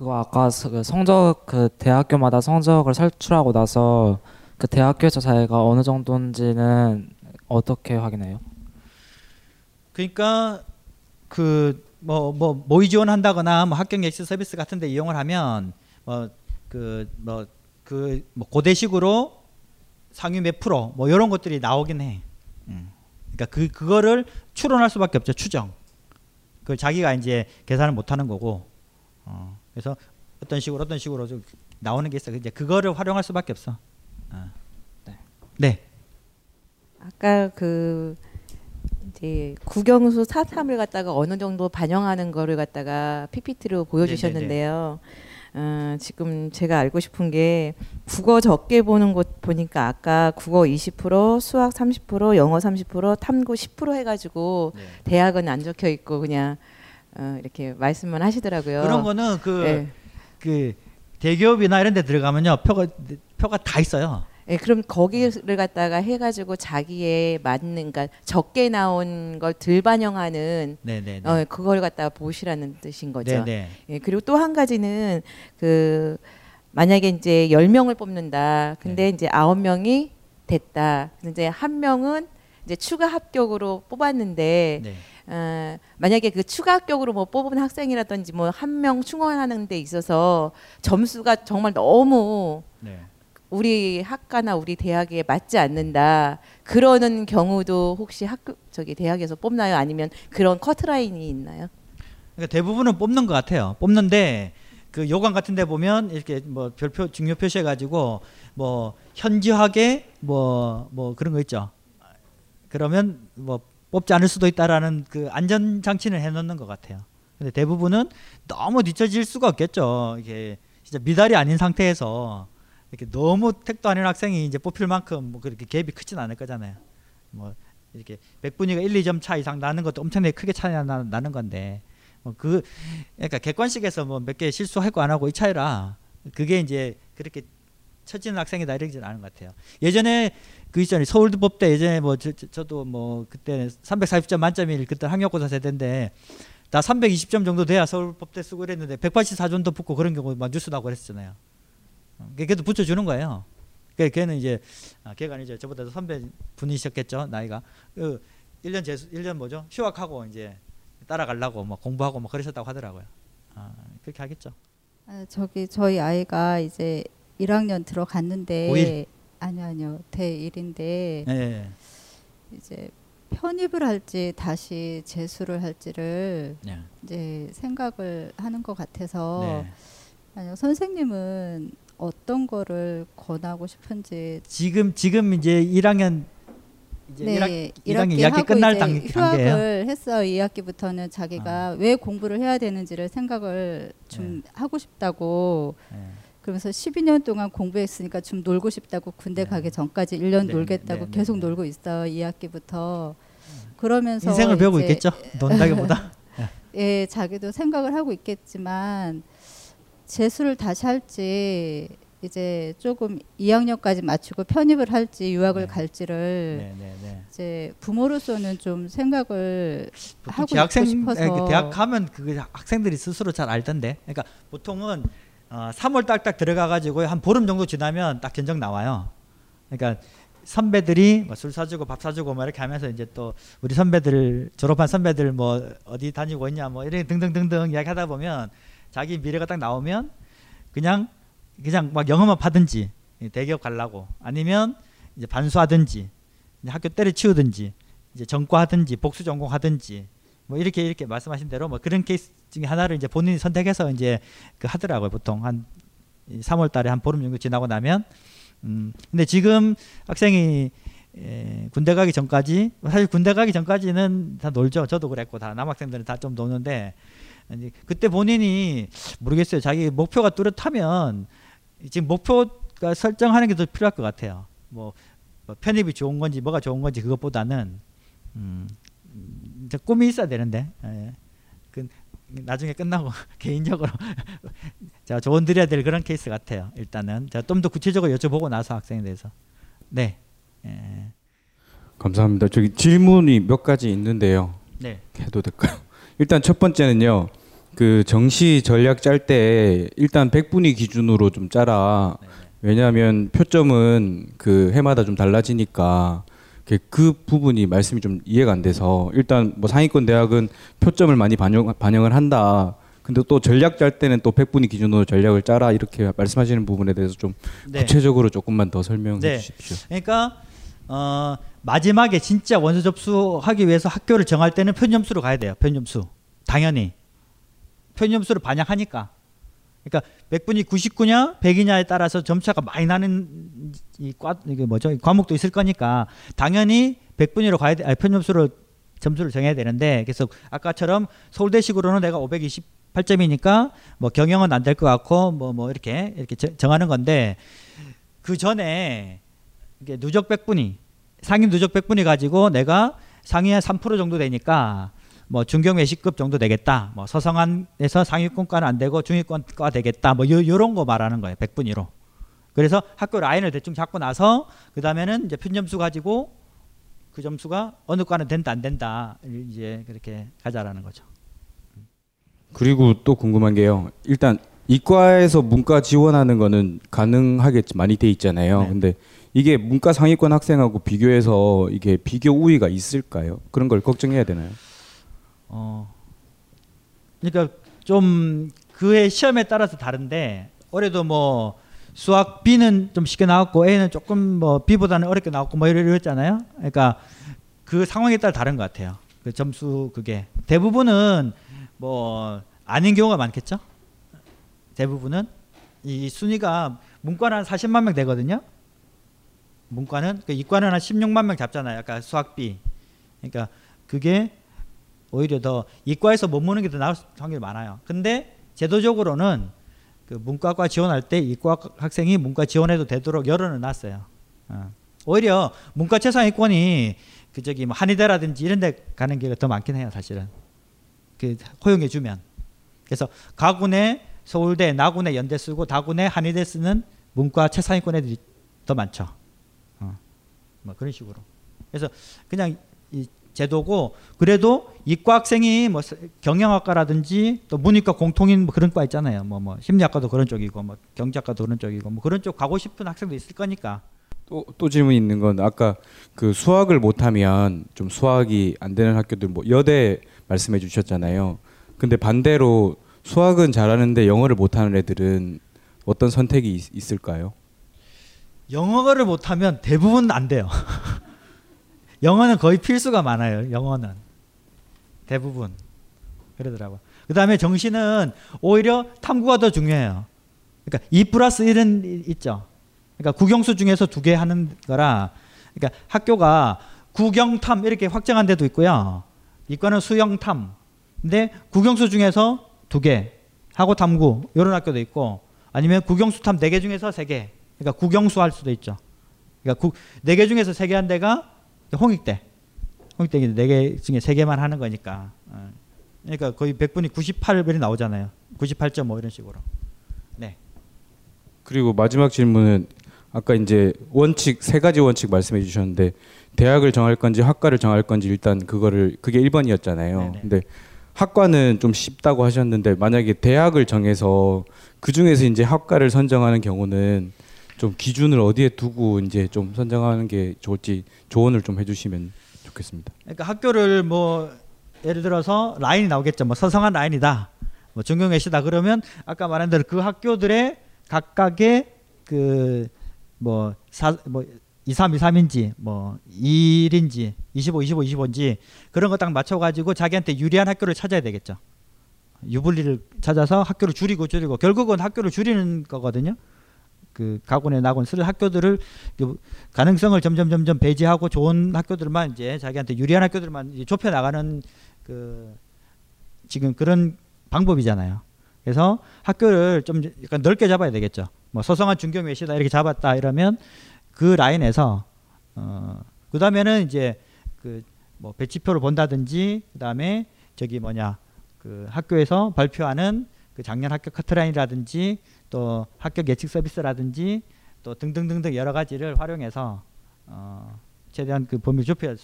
그거 아까 그 성적 그 대학교마다 성적을 산출하고 나서 그 대학교에서 자기가 어느 정도인지는 어떻게 확인해요? 그러니까 그 뭐 뭐 모의 지원한다거나 뭐 합격 예측 서비스 같은 데 이용을 하면 뭐 그 뭐 그 뭐 고대식으로 상위 몇 프로 뭐 이런 것들이 나오긴 해. 음. 그러니까 그 그거를 추론할 수밖에 없죠 추정. 그 자기가 이제 계산을 못 하는 거고. 어. 그래서 어떤 식으로 어떤 식으로 좀 나오는 게 있어. 이제 그거를 활용할 수밖에 없어. 어. 네. 네. 아까 그 이제 국영수 사탐을 갖다가 어느 정도 반영하는 거를 갖다가 PPT로 보여주셨는데요. 어, 지금 제가 알고 싶은 게 국어 적게 보는 곳 보니까 아까 국어 20%, 수학 30%, 영어 30%, 탐구 10% 해가지고 네. 대학은 안 적혀 있고 그냥 어, 이렇게 말씀만 하시더라고요. 그런 거는 그 네. 그 대기업이나 이런 데 들어가면요. 표가 표가 다 있어요. 예, 그럼 거기를 갖다가 해가지고 자기의 맞는, 그러니까 적게 나온 걸덜 반영하는, 네네네. 어, 그걸 갖다가 보시라는 뜻인 거죠. 네네. 예, 그리고 또 한 가지는 그 만약에 이제 열 명을 뽑는다, 근데 네. 이제 아홉 명이 됐다, 근데 이제 한 명은 이제 추가 합격으로 뽑았는데, 네. 어, 만약에 그 추가 합격으로 뭐 뽑은 학생이라든지 뭐 한 명 충원하는 데 있어서 점수가 정말 너무 네. 우리 학과나 우리 대학에 맞지 않는다. 그러는 경우도 혹시 학교 저기 대학에서 뽑나요? 아니면 그런 커트라인이 있나요? 그러니까 대부분은 뽑는 것 같아요. 뽑는데 그 요강 같은 데 보면 이렇게 뭐 별표 중요 표시해 가지고 뭐 현지화계 뭐뭐 그런 거 있죠. 그러면 뭐 뽑지 않을 수도 있다라는 그 안전 장치는 해 놓는 것 같아요. 근데 대부분은 너무 뒤처질 수가 없겠죠. 이게 진짜 미달이 아닌 상태에서 이렇게 너무 택도 아닌 학생이 이제 뽑힐 만큼 뭐 그렇게 갭이 크진 않을 거잖아요. 뭐 이렇게 백분위가 1, 2점 차 이상 나는 것도 엄청나게 크게 차이 나, 나는 건데 뭐 그 그러니까 객관식에서 뭐 몇 개 실수하고 안 하고 이 차이라 그게 이제 그렇게 처지는 학생이다 이러지는 않은 것 같아요. 예전에 그 있잖아요. 서울대법대 예전에 뭐 저, 도뭐 그때 340점 만점일 그때 학력고사 세대인데 다 320점 정도 돼야 서울법대 쓰고 이랬는데 184점도 붙고 그런 경우 막 뉴스 나고 그랬잖아요. 걔도 붙여주는 거예요. 걔는 이제 아, 걔가 아니죠. 저보다 도 선배 분이셨겠죠 나이가. 그 1년 재수 1년 뭐죠? 휴학하고 이제 따라가려고 뭐 공부하고 뭐 그러셨다고 하더라고요. 아, 그렇게 하겠죠. 아, 저기 저희 아이가 이제 1학년 들어갔는데 고1? 아니요 아니요 대1인데 네. 이제 편입을 할지 다시 재수를 할지를 네. 이제 생각을 하는 것 같아서 네. 아니요 선생님은 어떤 거를 권하고 싶은지 지금 지금 이제 1학년 이제 네, 1학, 1학년 1학기 2학기 하고 끝날 단. 휴학을 했어요. 2학기부터는 자기가 왜 공부를 해야 되는지를 생각을 좀 하고 싶다고 네. 그러면서 12년 동안 공부했으니까 좀 놀고 싶다고 군대 가기 전까지 1년 네, 놀겠다고 네, 네, 계속 네. 놀고 있어요. 2학기부터 그러면서 인생을 배우고 있겠죠. 논다기보다. 예, 자기도 생각을 하고 있겠지만 재수를 다시 할지 이제 조금 2학년까지 마치고 편입을 할지 유학을 갈지를 네, 네, 네. 이제 부모로서는 좀 생각을 하고 대학생 싶어서 대학 가면 그 학생들이 스스로 잘 알던데. 그러니까 보통은 어, 3월 딱딱 들어가 가지고 한 보름 정도 지나면 딱 견적 나와요. 그러니까 선배들이 뭐 술 사주고 밥 사주고 뭐 이렇게 하면서 이제 또 우리 선배들 졸업한 선배들 뭐 어디 다니고 있냐 뭐 이런 등등등등 이야기하다 보면 자기 미래가 딱 나오면 그냥 그냥 막 영어만 파든지 대기업 가려고 아니면 이제 반수하든지 이제 학교 때려치우든지 이제 전과하든지 복수 전공하든지 뭐 이렇게 이렇게 말씀하신 대로 뭐 그런 케이스 중에 하나를 이제 본인이 선택해서 이제 그 하더라고요 보통. 한 3월 달에 한 보름 정도 지나고 나면. 음 근데 지금 학생이 에, 군대 가기 전까지 사실 군대 가기 전까지는 다 놀죠. 저도 그랬고 다 남학생들은 다 좀 노는데. 이제 그때 본인이 모르겠어요. 자기 목표가 뚜렷하면 지금 목표가 설정하는 게 더 필요할 것 같아요. 뭐, 뭐 편입이 좋은 건지 뭐가 좋은 건지 그것보다는 음, 꿈이 있어야 되는데 예. 그 나중에 끝나고 개인적으로 제가 조언 드려야 될 그런 케이스 같아요. 일단은 제가 좀 더 구체적으로 여쭤보고 나서 학생에 대해서 네. 예. 감사합니다. 저기 질문이 몇 가지 있는데요. 네. 해도 될까요? 일단 첫 번째는요. 그 정시 전략 짤 때 일단 100분위 기준으로 좀 짜라. 왜냐하면 표점은 그 해마다 좀 달라지니까 그- 그 부분이 말씀이 좀 이해가 안 돼서 일단 뭐 상위권 대학은 표점을 많이 반영 반영을 한다. 근데 또 전략 짤 때는 또 100분위 기준으로 전략을 짜라 이렇게 말씀하시는 부분에 대해서 좀 네. 구체적으로 조금만 더 설명해 네. 주십시오. 그러니까 어, 마지막에 진짜 원서 접수하기 위해서 학교를 정할 때는 편점수로 가야 돼요. 편점수. 당연히. 편점수를 반영하니까. 그러니까 100분이 99냐 100이냐에 따라서 점차가 많이 나는 이 과, 이게 뭐죠? 이 과목도 있을 거니까 당연히 100분위로 가야 돼. 아니, 편점수로 점수를 정해야 되는데 그래서 아까처럼 서울대식으로는 내가 528점이니까 뭐 경영은 안 될 것 같고 뭐뭐 이렇게 이렇게 정- 정하는 건데 그 전에 누적 백분위 상위 누적 백분위 가지고 내가 상위 한3% 정도 되니까 뭐 중경 외식급 정도 되겠다. 뭐 서성안에서 상위권과는 안 되고 중위권과 되겠다. 뭐 요, 요런 거 말하는 거예요. 백분위로. 그래서 학교 라인을 대충 잡고 나서 그 다음에는 이제 편점수 가지고 그 점수가 어느 과는 된다 안 된다 이제 그렇게 가자라는 거죠. 그리고 또 궁금한 게요. 일단 이과에서 문과 지원하는 거는 가능하겠지 많이 돼 있잖아요. 근데 이게 문과 상위권 학생하고 비교해서 이게 비교 우위가 있을까요? 그런 걸 걱정해야 되나요? 어 그러니까 좀 그의 시험에 따라서 다른데 올해도 뭐 수학 B는 좀 쉽게 나왔고 A는 조금 뭐 B보다는 어렵게 나왔고 뭐 이랬잖아요. 그러니까 그 상황에 따라 다른 것 같아요. 그 점수 그게 대부분은 뭐 아닌 경우가 많겠죠. 대부분은 이 순위가 문과는 한 40만 명 되거든요. 문과는 그 이과는 한 16만 명 잡잖아요. 아까 수학 B. 그러니까 그게 오히려 더 이과에서 못 모는 게 더 나을 확률이 많아요. 근데 제도적으로는 그 문과과 지원할 때 이과 학생이 문과 지원해도 되도록 열어는 놨어요. 어. 오히려 문과 최상위권이 그 저기 뭐 한의대라든지 이런 데 가는 게 더 많긴 해요, 사실은. 그 허용해 주면. 그래서 가군에 서울대, 나군에 연대 쓰고 다군에 한의대 쓰는 문과 최상위권 애들이 더 많죠. 어. 뭐 그런 식으로. 그래서 그냥 이 제도고 그래도 이과 학생이 뭐 경영학과라든지 또 문이과 공통인 뭐 그런 과 있잖아요. 뭐뭐 뭐 심리학과도 그런 쪽이고 뭐 경제학과도 그런 쪽이고 뭐 그런 쪽 가고 싶은 학생도 있을 거니까. 또, 또 질문 있는 건 아까 그 수학을 못하면 좀 수학이 안 되는 학교들 뭐 여대 말씀해 주셨잖아요. 근데 반대로 수학은 잘하는데 영어를 못하는 애들은 어떤 선택이 있, 을까요 영어를 못하면 대부분 안 돼요. 영어는 거의 필수가 많아요. 영어는 대부분 그러더라고. 그 다음에 정시는 오히려 탐구가 더 중요해요. 그러니까 2 플러스 1은 있죠. 그러니까 국영수 중에서 두 개 하는 거라. 그러니까 학교가 국영탐 이렇게 확정한 데도 있고요. 이과는 수영탐. 근데 국영수 중에서 두 개 하고 탐구 이런 학교도 있고 아니면 국영수 탐 네 개 중에서 세 개. 그러니까 국영수 할 수도 있죠. 그러니까 네 개 중에서 세 개 한 데가 홍익대. 홍익대 네개 중에 세 개만 하는 거니까. 어. 그러니까 거의 100분이 98분이 나오잖아요. 98.5 이런 식으로. 네. 그리고 마지막 질문은 아까 이제 원칙 세 가지 원칙 말씀해 주셨는데 대학을 정할 건지 학과를 정할 건지 일단 그거를 그게 1번이었잖아요. 네네. 근데 학과는 좀 쉽다고 하셨는데 만약에 대학을 정해서 그 중에서 이제 학과를 선정하는 경우는 좀 기준을 어디에 두고 이제 좀 선정하는 게 좋을지 조언을 좀 해주시면 좋겠습니다. 그러니까 학교를 뭐 예를 들어서 라인이 나오겠죠. 뭐 서성한 라인이다. 뭐 중경외시다 그러면 아까 말한 대로 그 학교들의 각각의 그뭐사뭐 23, 23인지 뭐 1인지 25, 25, 25인지 그런 거 딱 맞춰 가지고 자기한테 유리한 학교를 찾아야 되겠죠. 유불리를 찾아서 학교를 줄이고 줄이고 결국은 학교를 줄이는 거거든요. 그 가군에 나군 쓸 학교들을 그 가능성을 점점 점점 배제하고 좋은 학교들만 이제 자기한테 유리한 학교들만 좁혀 나가는 그 지금 그런 방법이잖아요. 그래서 학교를 좀 약간 넓게 잡아야 되겠죠. 뭐 소성한 중경 외시다 이렇게 잡았다 이러면 그 라인에서 어 그다음에는 이제 그 뭐 배치표를 본다든지 그다음에 저기 뭐냐 그 학교에서 발표하는 그 작년 합격 커트라인이라든지 또 합격 예측 서비스라든지 또 등등등등 여러 가지를 활용해서 어 최대한 그 범위를 좁혀야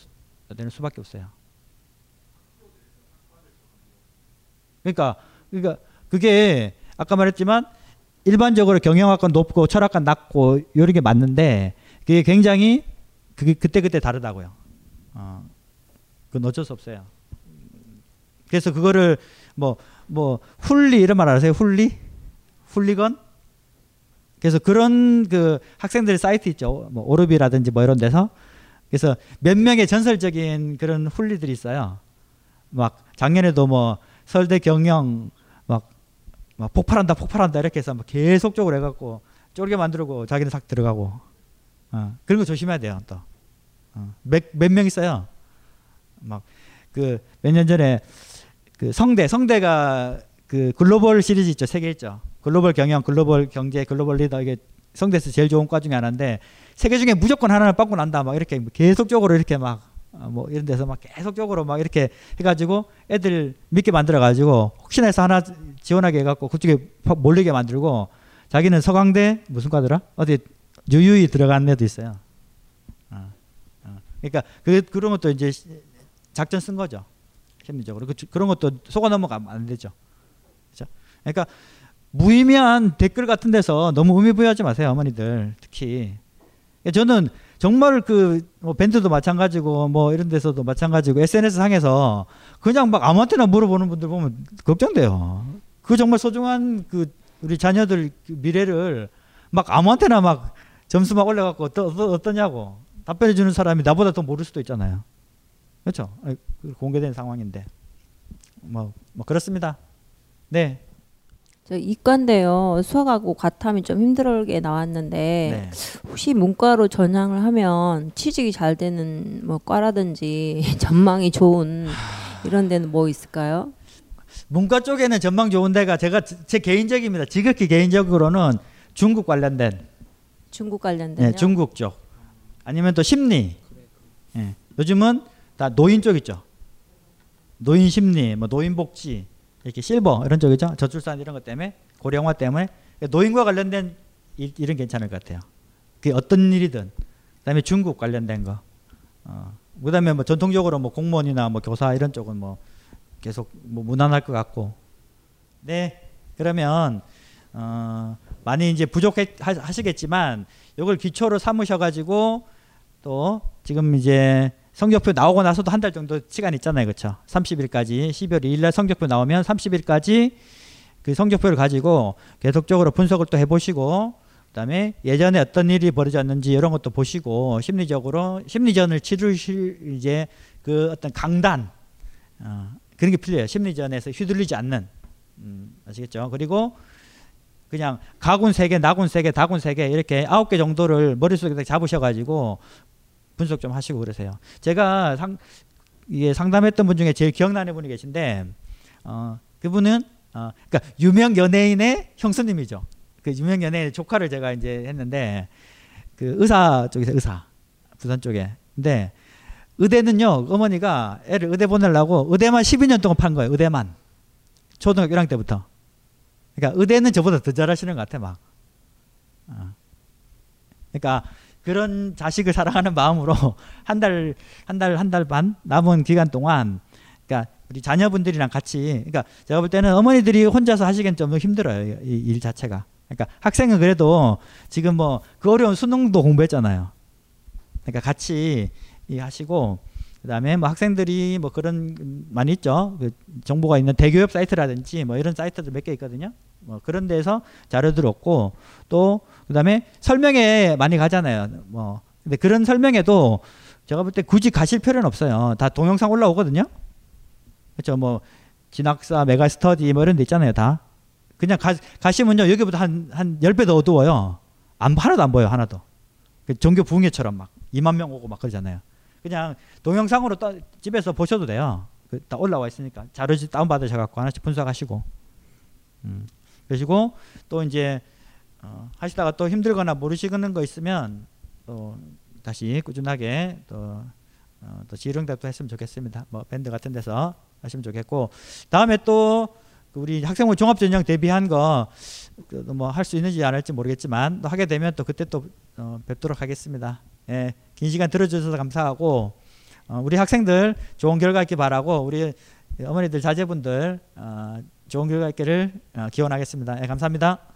되는 수밖에 없어요. 그러니까 그러니까 그게 아까 말했지만 일반적으로 경영학과 높고 철학과 낮고 이런 게 맞는데 그게 굉장히 그게 그때 그때 다르다고요. 어, 그건 어쩔 수 없어요. 그래서 그거를 뭐 뭐 훌리 이런 말 아세요? 훌리? 훌리건? 그래서 그런 그 학생들 사이트 있죠. 뭐 오르비라든지 뭐 이런 데서 그래서 몇 명의 전설적인 그런 훌리들이 있어요. 막 작년에도 뭐 서울대 경영 막, 막 폭발한다 폭발한다 이렇게 해서 막 계속적으로 해갖고 쫄게 만들고 자기는 싹 들어가고 어, 그런 거 조심해야 돼요 또 어, 몇몇 명 있어요 막 그 몇 년 전에 그 성대 성대가 그 글로벌 시리즈 있죠 세계 있죠 글로벌 경영 글로벌 경제 글로벌 리더 이게 성대에서 제일 좋은 과 중에 하나인데 세계 중에 무조건 하나를 받고 난다 막 이렇게 계속적으로 이렇게 막뭐 어, 이런 데서 막 계속적으로 막 이렇게 해가지고 애들 믿게 만들어 가지고 혹시나 해서 하나 지원하게 해갖고 그쪽에 몰리게 만들고 자기는 서강대 무슨 과더라 어디 유유히 들어간 애도 있어요. 어, 어. 그러니까 그 그런 것도 이제 작전 쓴 거죠. 심리적으로 그, 그런 것도 속아 넘어가면 안 되죠. 그러니까 무의미한 댓글 같은 데서 너무 의미 부여하지 마세요, 어머니들 특히. 저는 정말 그 뭐 밴드도 마찬가지고 뭐 이런 데서도 마찬가지고 SNS 상에서 그냥 막 아무한테나 물어보는 분들 보면 걱정돼요. 그 정말 소중한 그 우리 자녀들 그 미래를 막 아무한테나 막 점수 막 올려갖고 어떠, 어떠, 냐고 답변해 주는 사람이 나보다 더 모를 수도 있잖아요. 그렇죠? 공개된 상황인데 뭐, 뭐 그렇습니다. 네. 저 이과인데요. 수학하고 과탐이 좀 힘들게 나왔는데 네. 혹시 문과로 전향을 하면 취직이 잘 되는 뭐 과라든지 전망이 좋은 이런 데는 뭐 있을까요? 문과 쪽에는 전망 좋은 데가 제가 제 개인적입니다. 지극히 개인적으로는 중국 관련된 중국 관련된 네, 중국 쪽 아니면 또 심리. 네. 요즘은 다 노인 쪽 있죠. 노인 심리, 뭐 노인 복지 이렇게 실버 이런 쪽이죠. 저출산 이런 것 때문에 고령화 때문에 노인과 관련된 일, 일은 괜찮을 것 같아요. 그 어떤 일이든 그다음에 중국 관련된 거. 어. 그다음에 뭐 전통적으로 뭐 공무원이나 뭐 교사 이런 쪽은 뭐 계속 뭐 무난할 것 같고. 네. 그러면 어 많이 이제 부족하시겠지만 이걸 기초로 삼으셔 가지고 또 지금 이제 성적표 나오고 나서도 한 달 정도 시간 있잖아요. 그렇죠? 30일까지 12월 2일 날 성적표 나오면 30일까지 그 성적표를 가지고 계속적으로 분석을 또 해보시고 그다음에 예전에 어떤 일이 벌어졌는지 이런 것도 보시고 심리적으로 심리전을 치르실 이제 그 어떤 강단 어, 그런 게 필요해요. 심리전에서 휘둘리지 않는 음, 아시겠죠? 그리고 그냥 가군 세 개, 나군 세 개, 다군 세개 이렇게 아홉 개 정도를 머릿속에 잡으셔가지고 분석 좀 하시고 그러세요. 제가 상, 이게 상담했던 분 중에 제일 기억나는 분이 계신데 어, 그분은 어, 그러니까 유명 연예인의 형수님이죠. 그 유명 연예인 조카를 제가 이제 했는데 그 의사 쪽에서 의사 부산 쪽에. 근데 의대는요 어머니가 애를 의대 보내려고 의대만 12년 동안 판 거예요. 의대만 초등학교 1학년 때부터. 그러니까 의대는 저보다 더 잘하시는 것 같아 막. 어. 그러니까 그런 자식을 사랑하는 마음으로 한 달, 한 달, 한 달 반 남은 기간 동안 그러니까 우리 자녀분들이랑 같이 그러니까 제가 볼 때는 어머니들이 혼자서 하시기엔 좀 힘들어요. 이 일 자체가. 그러니까 학생은 그래도 지금 뭐 그 어려운 수능도 공부했잖아요. 그러니까 같이 하시고 그다음에 뭐 학생들이 뭐 그런 많이 있죠. 그 정보가 있는 대교협 사이트라든지 뭐 이런 사이트들 몇 개 있거든요. 뭐 그런 데서 자료들 얻고 또 그다음에 설명에 많이 가잖아요. 뭐 근데 그런 설명에도 제가 볼 때 굳이 가실 필요는 없어요. 다 동영상 올라오거든요. 그렇죠. 뭐 진학사, 메가 스터디 뭐 이런 데 있잖아요. 다. 그냥 가, 가시면요. 여기보다 한, 한 10배 더 어두워요. 안, 하나도 안 보여, 하나도. 그 종교 부흥회처럼 막 2만 명 오고 막 그러잖아요. 그냥 동영상으로 따, 집에서 보셔도 돼요. 그, 다 올라와 있으니까. 자료 다운 받으셔 갖고 하나씩 분석하시고. 음. 그러시고 또 이제 어, 하시다가 또 힘들거나 모르시는 거 있으면 또 다시 꾸준하게 또, 어, 또 지령답도 했으면 좋겠습니다. 뭐 밴드 같은 데서 하시면 좋겠고 다음에 또그 우리 학생부 종합 전형 대비한 거 뭐 할 수 있는지 안 할지 모르겠지만 또 하게 되면 또 그때 또 어, 뵙도록 하겠습니다. 예, 긴 시간 들어주셔서 감사하고 어, 우리 학생들 좋은 결과 있기 바라고 우리 어머니들 자제분들 어, 좋은 결과 있기를 어, 기원하겠습니다. 예, 감사합니다.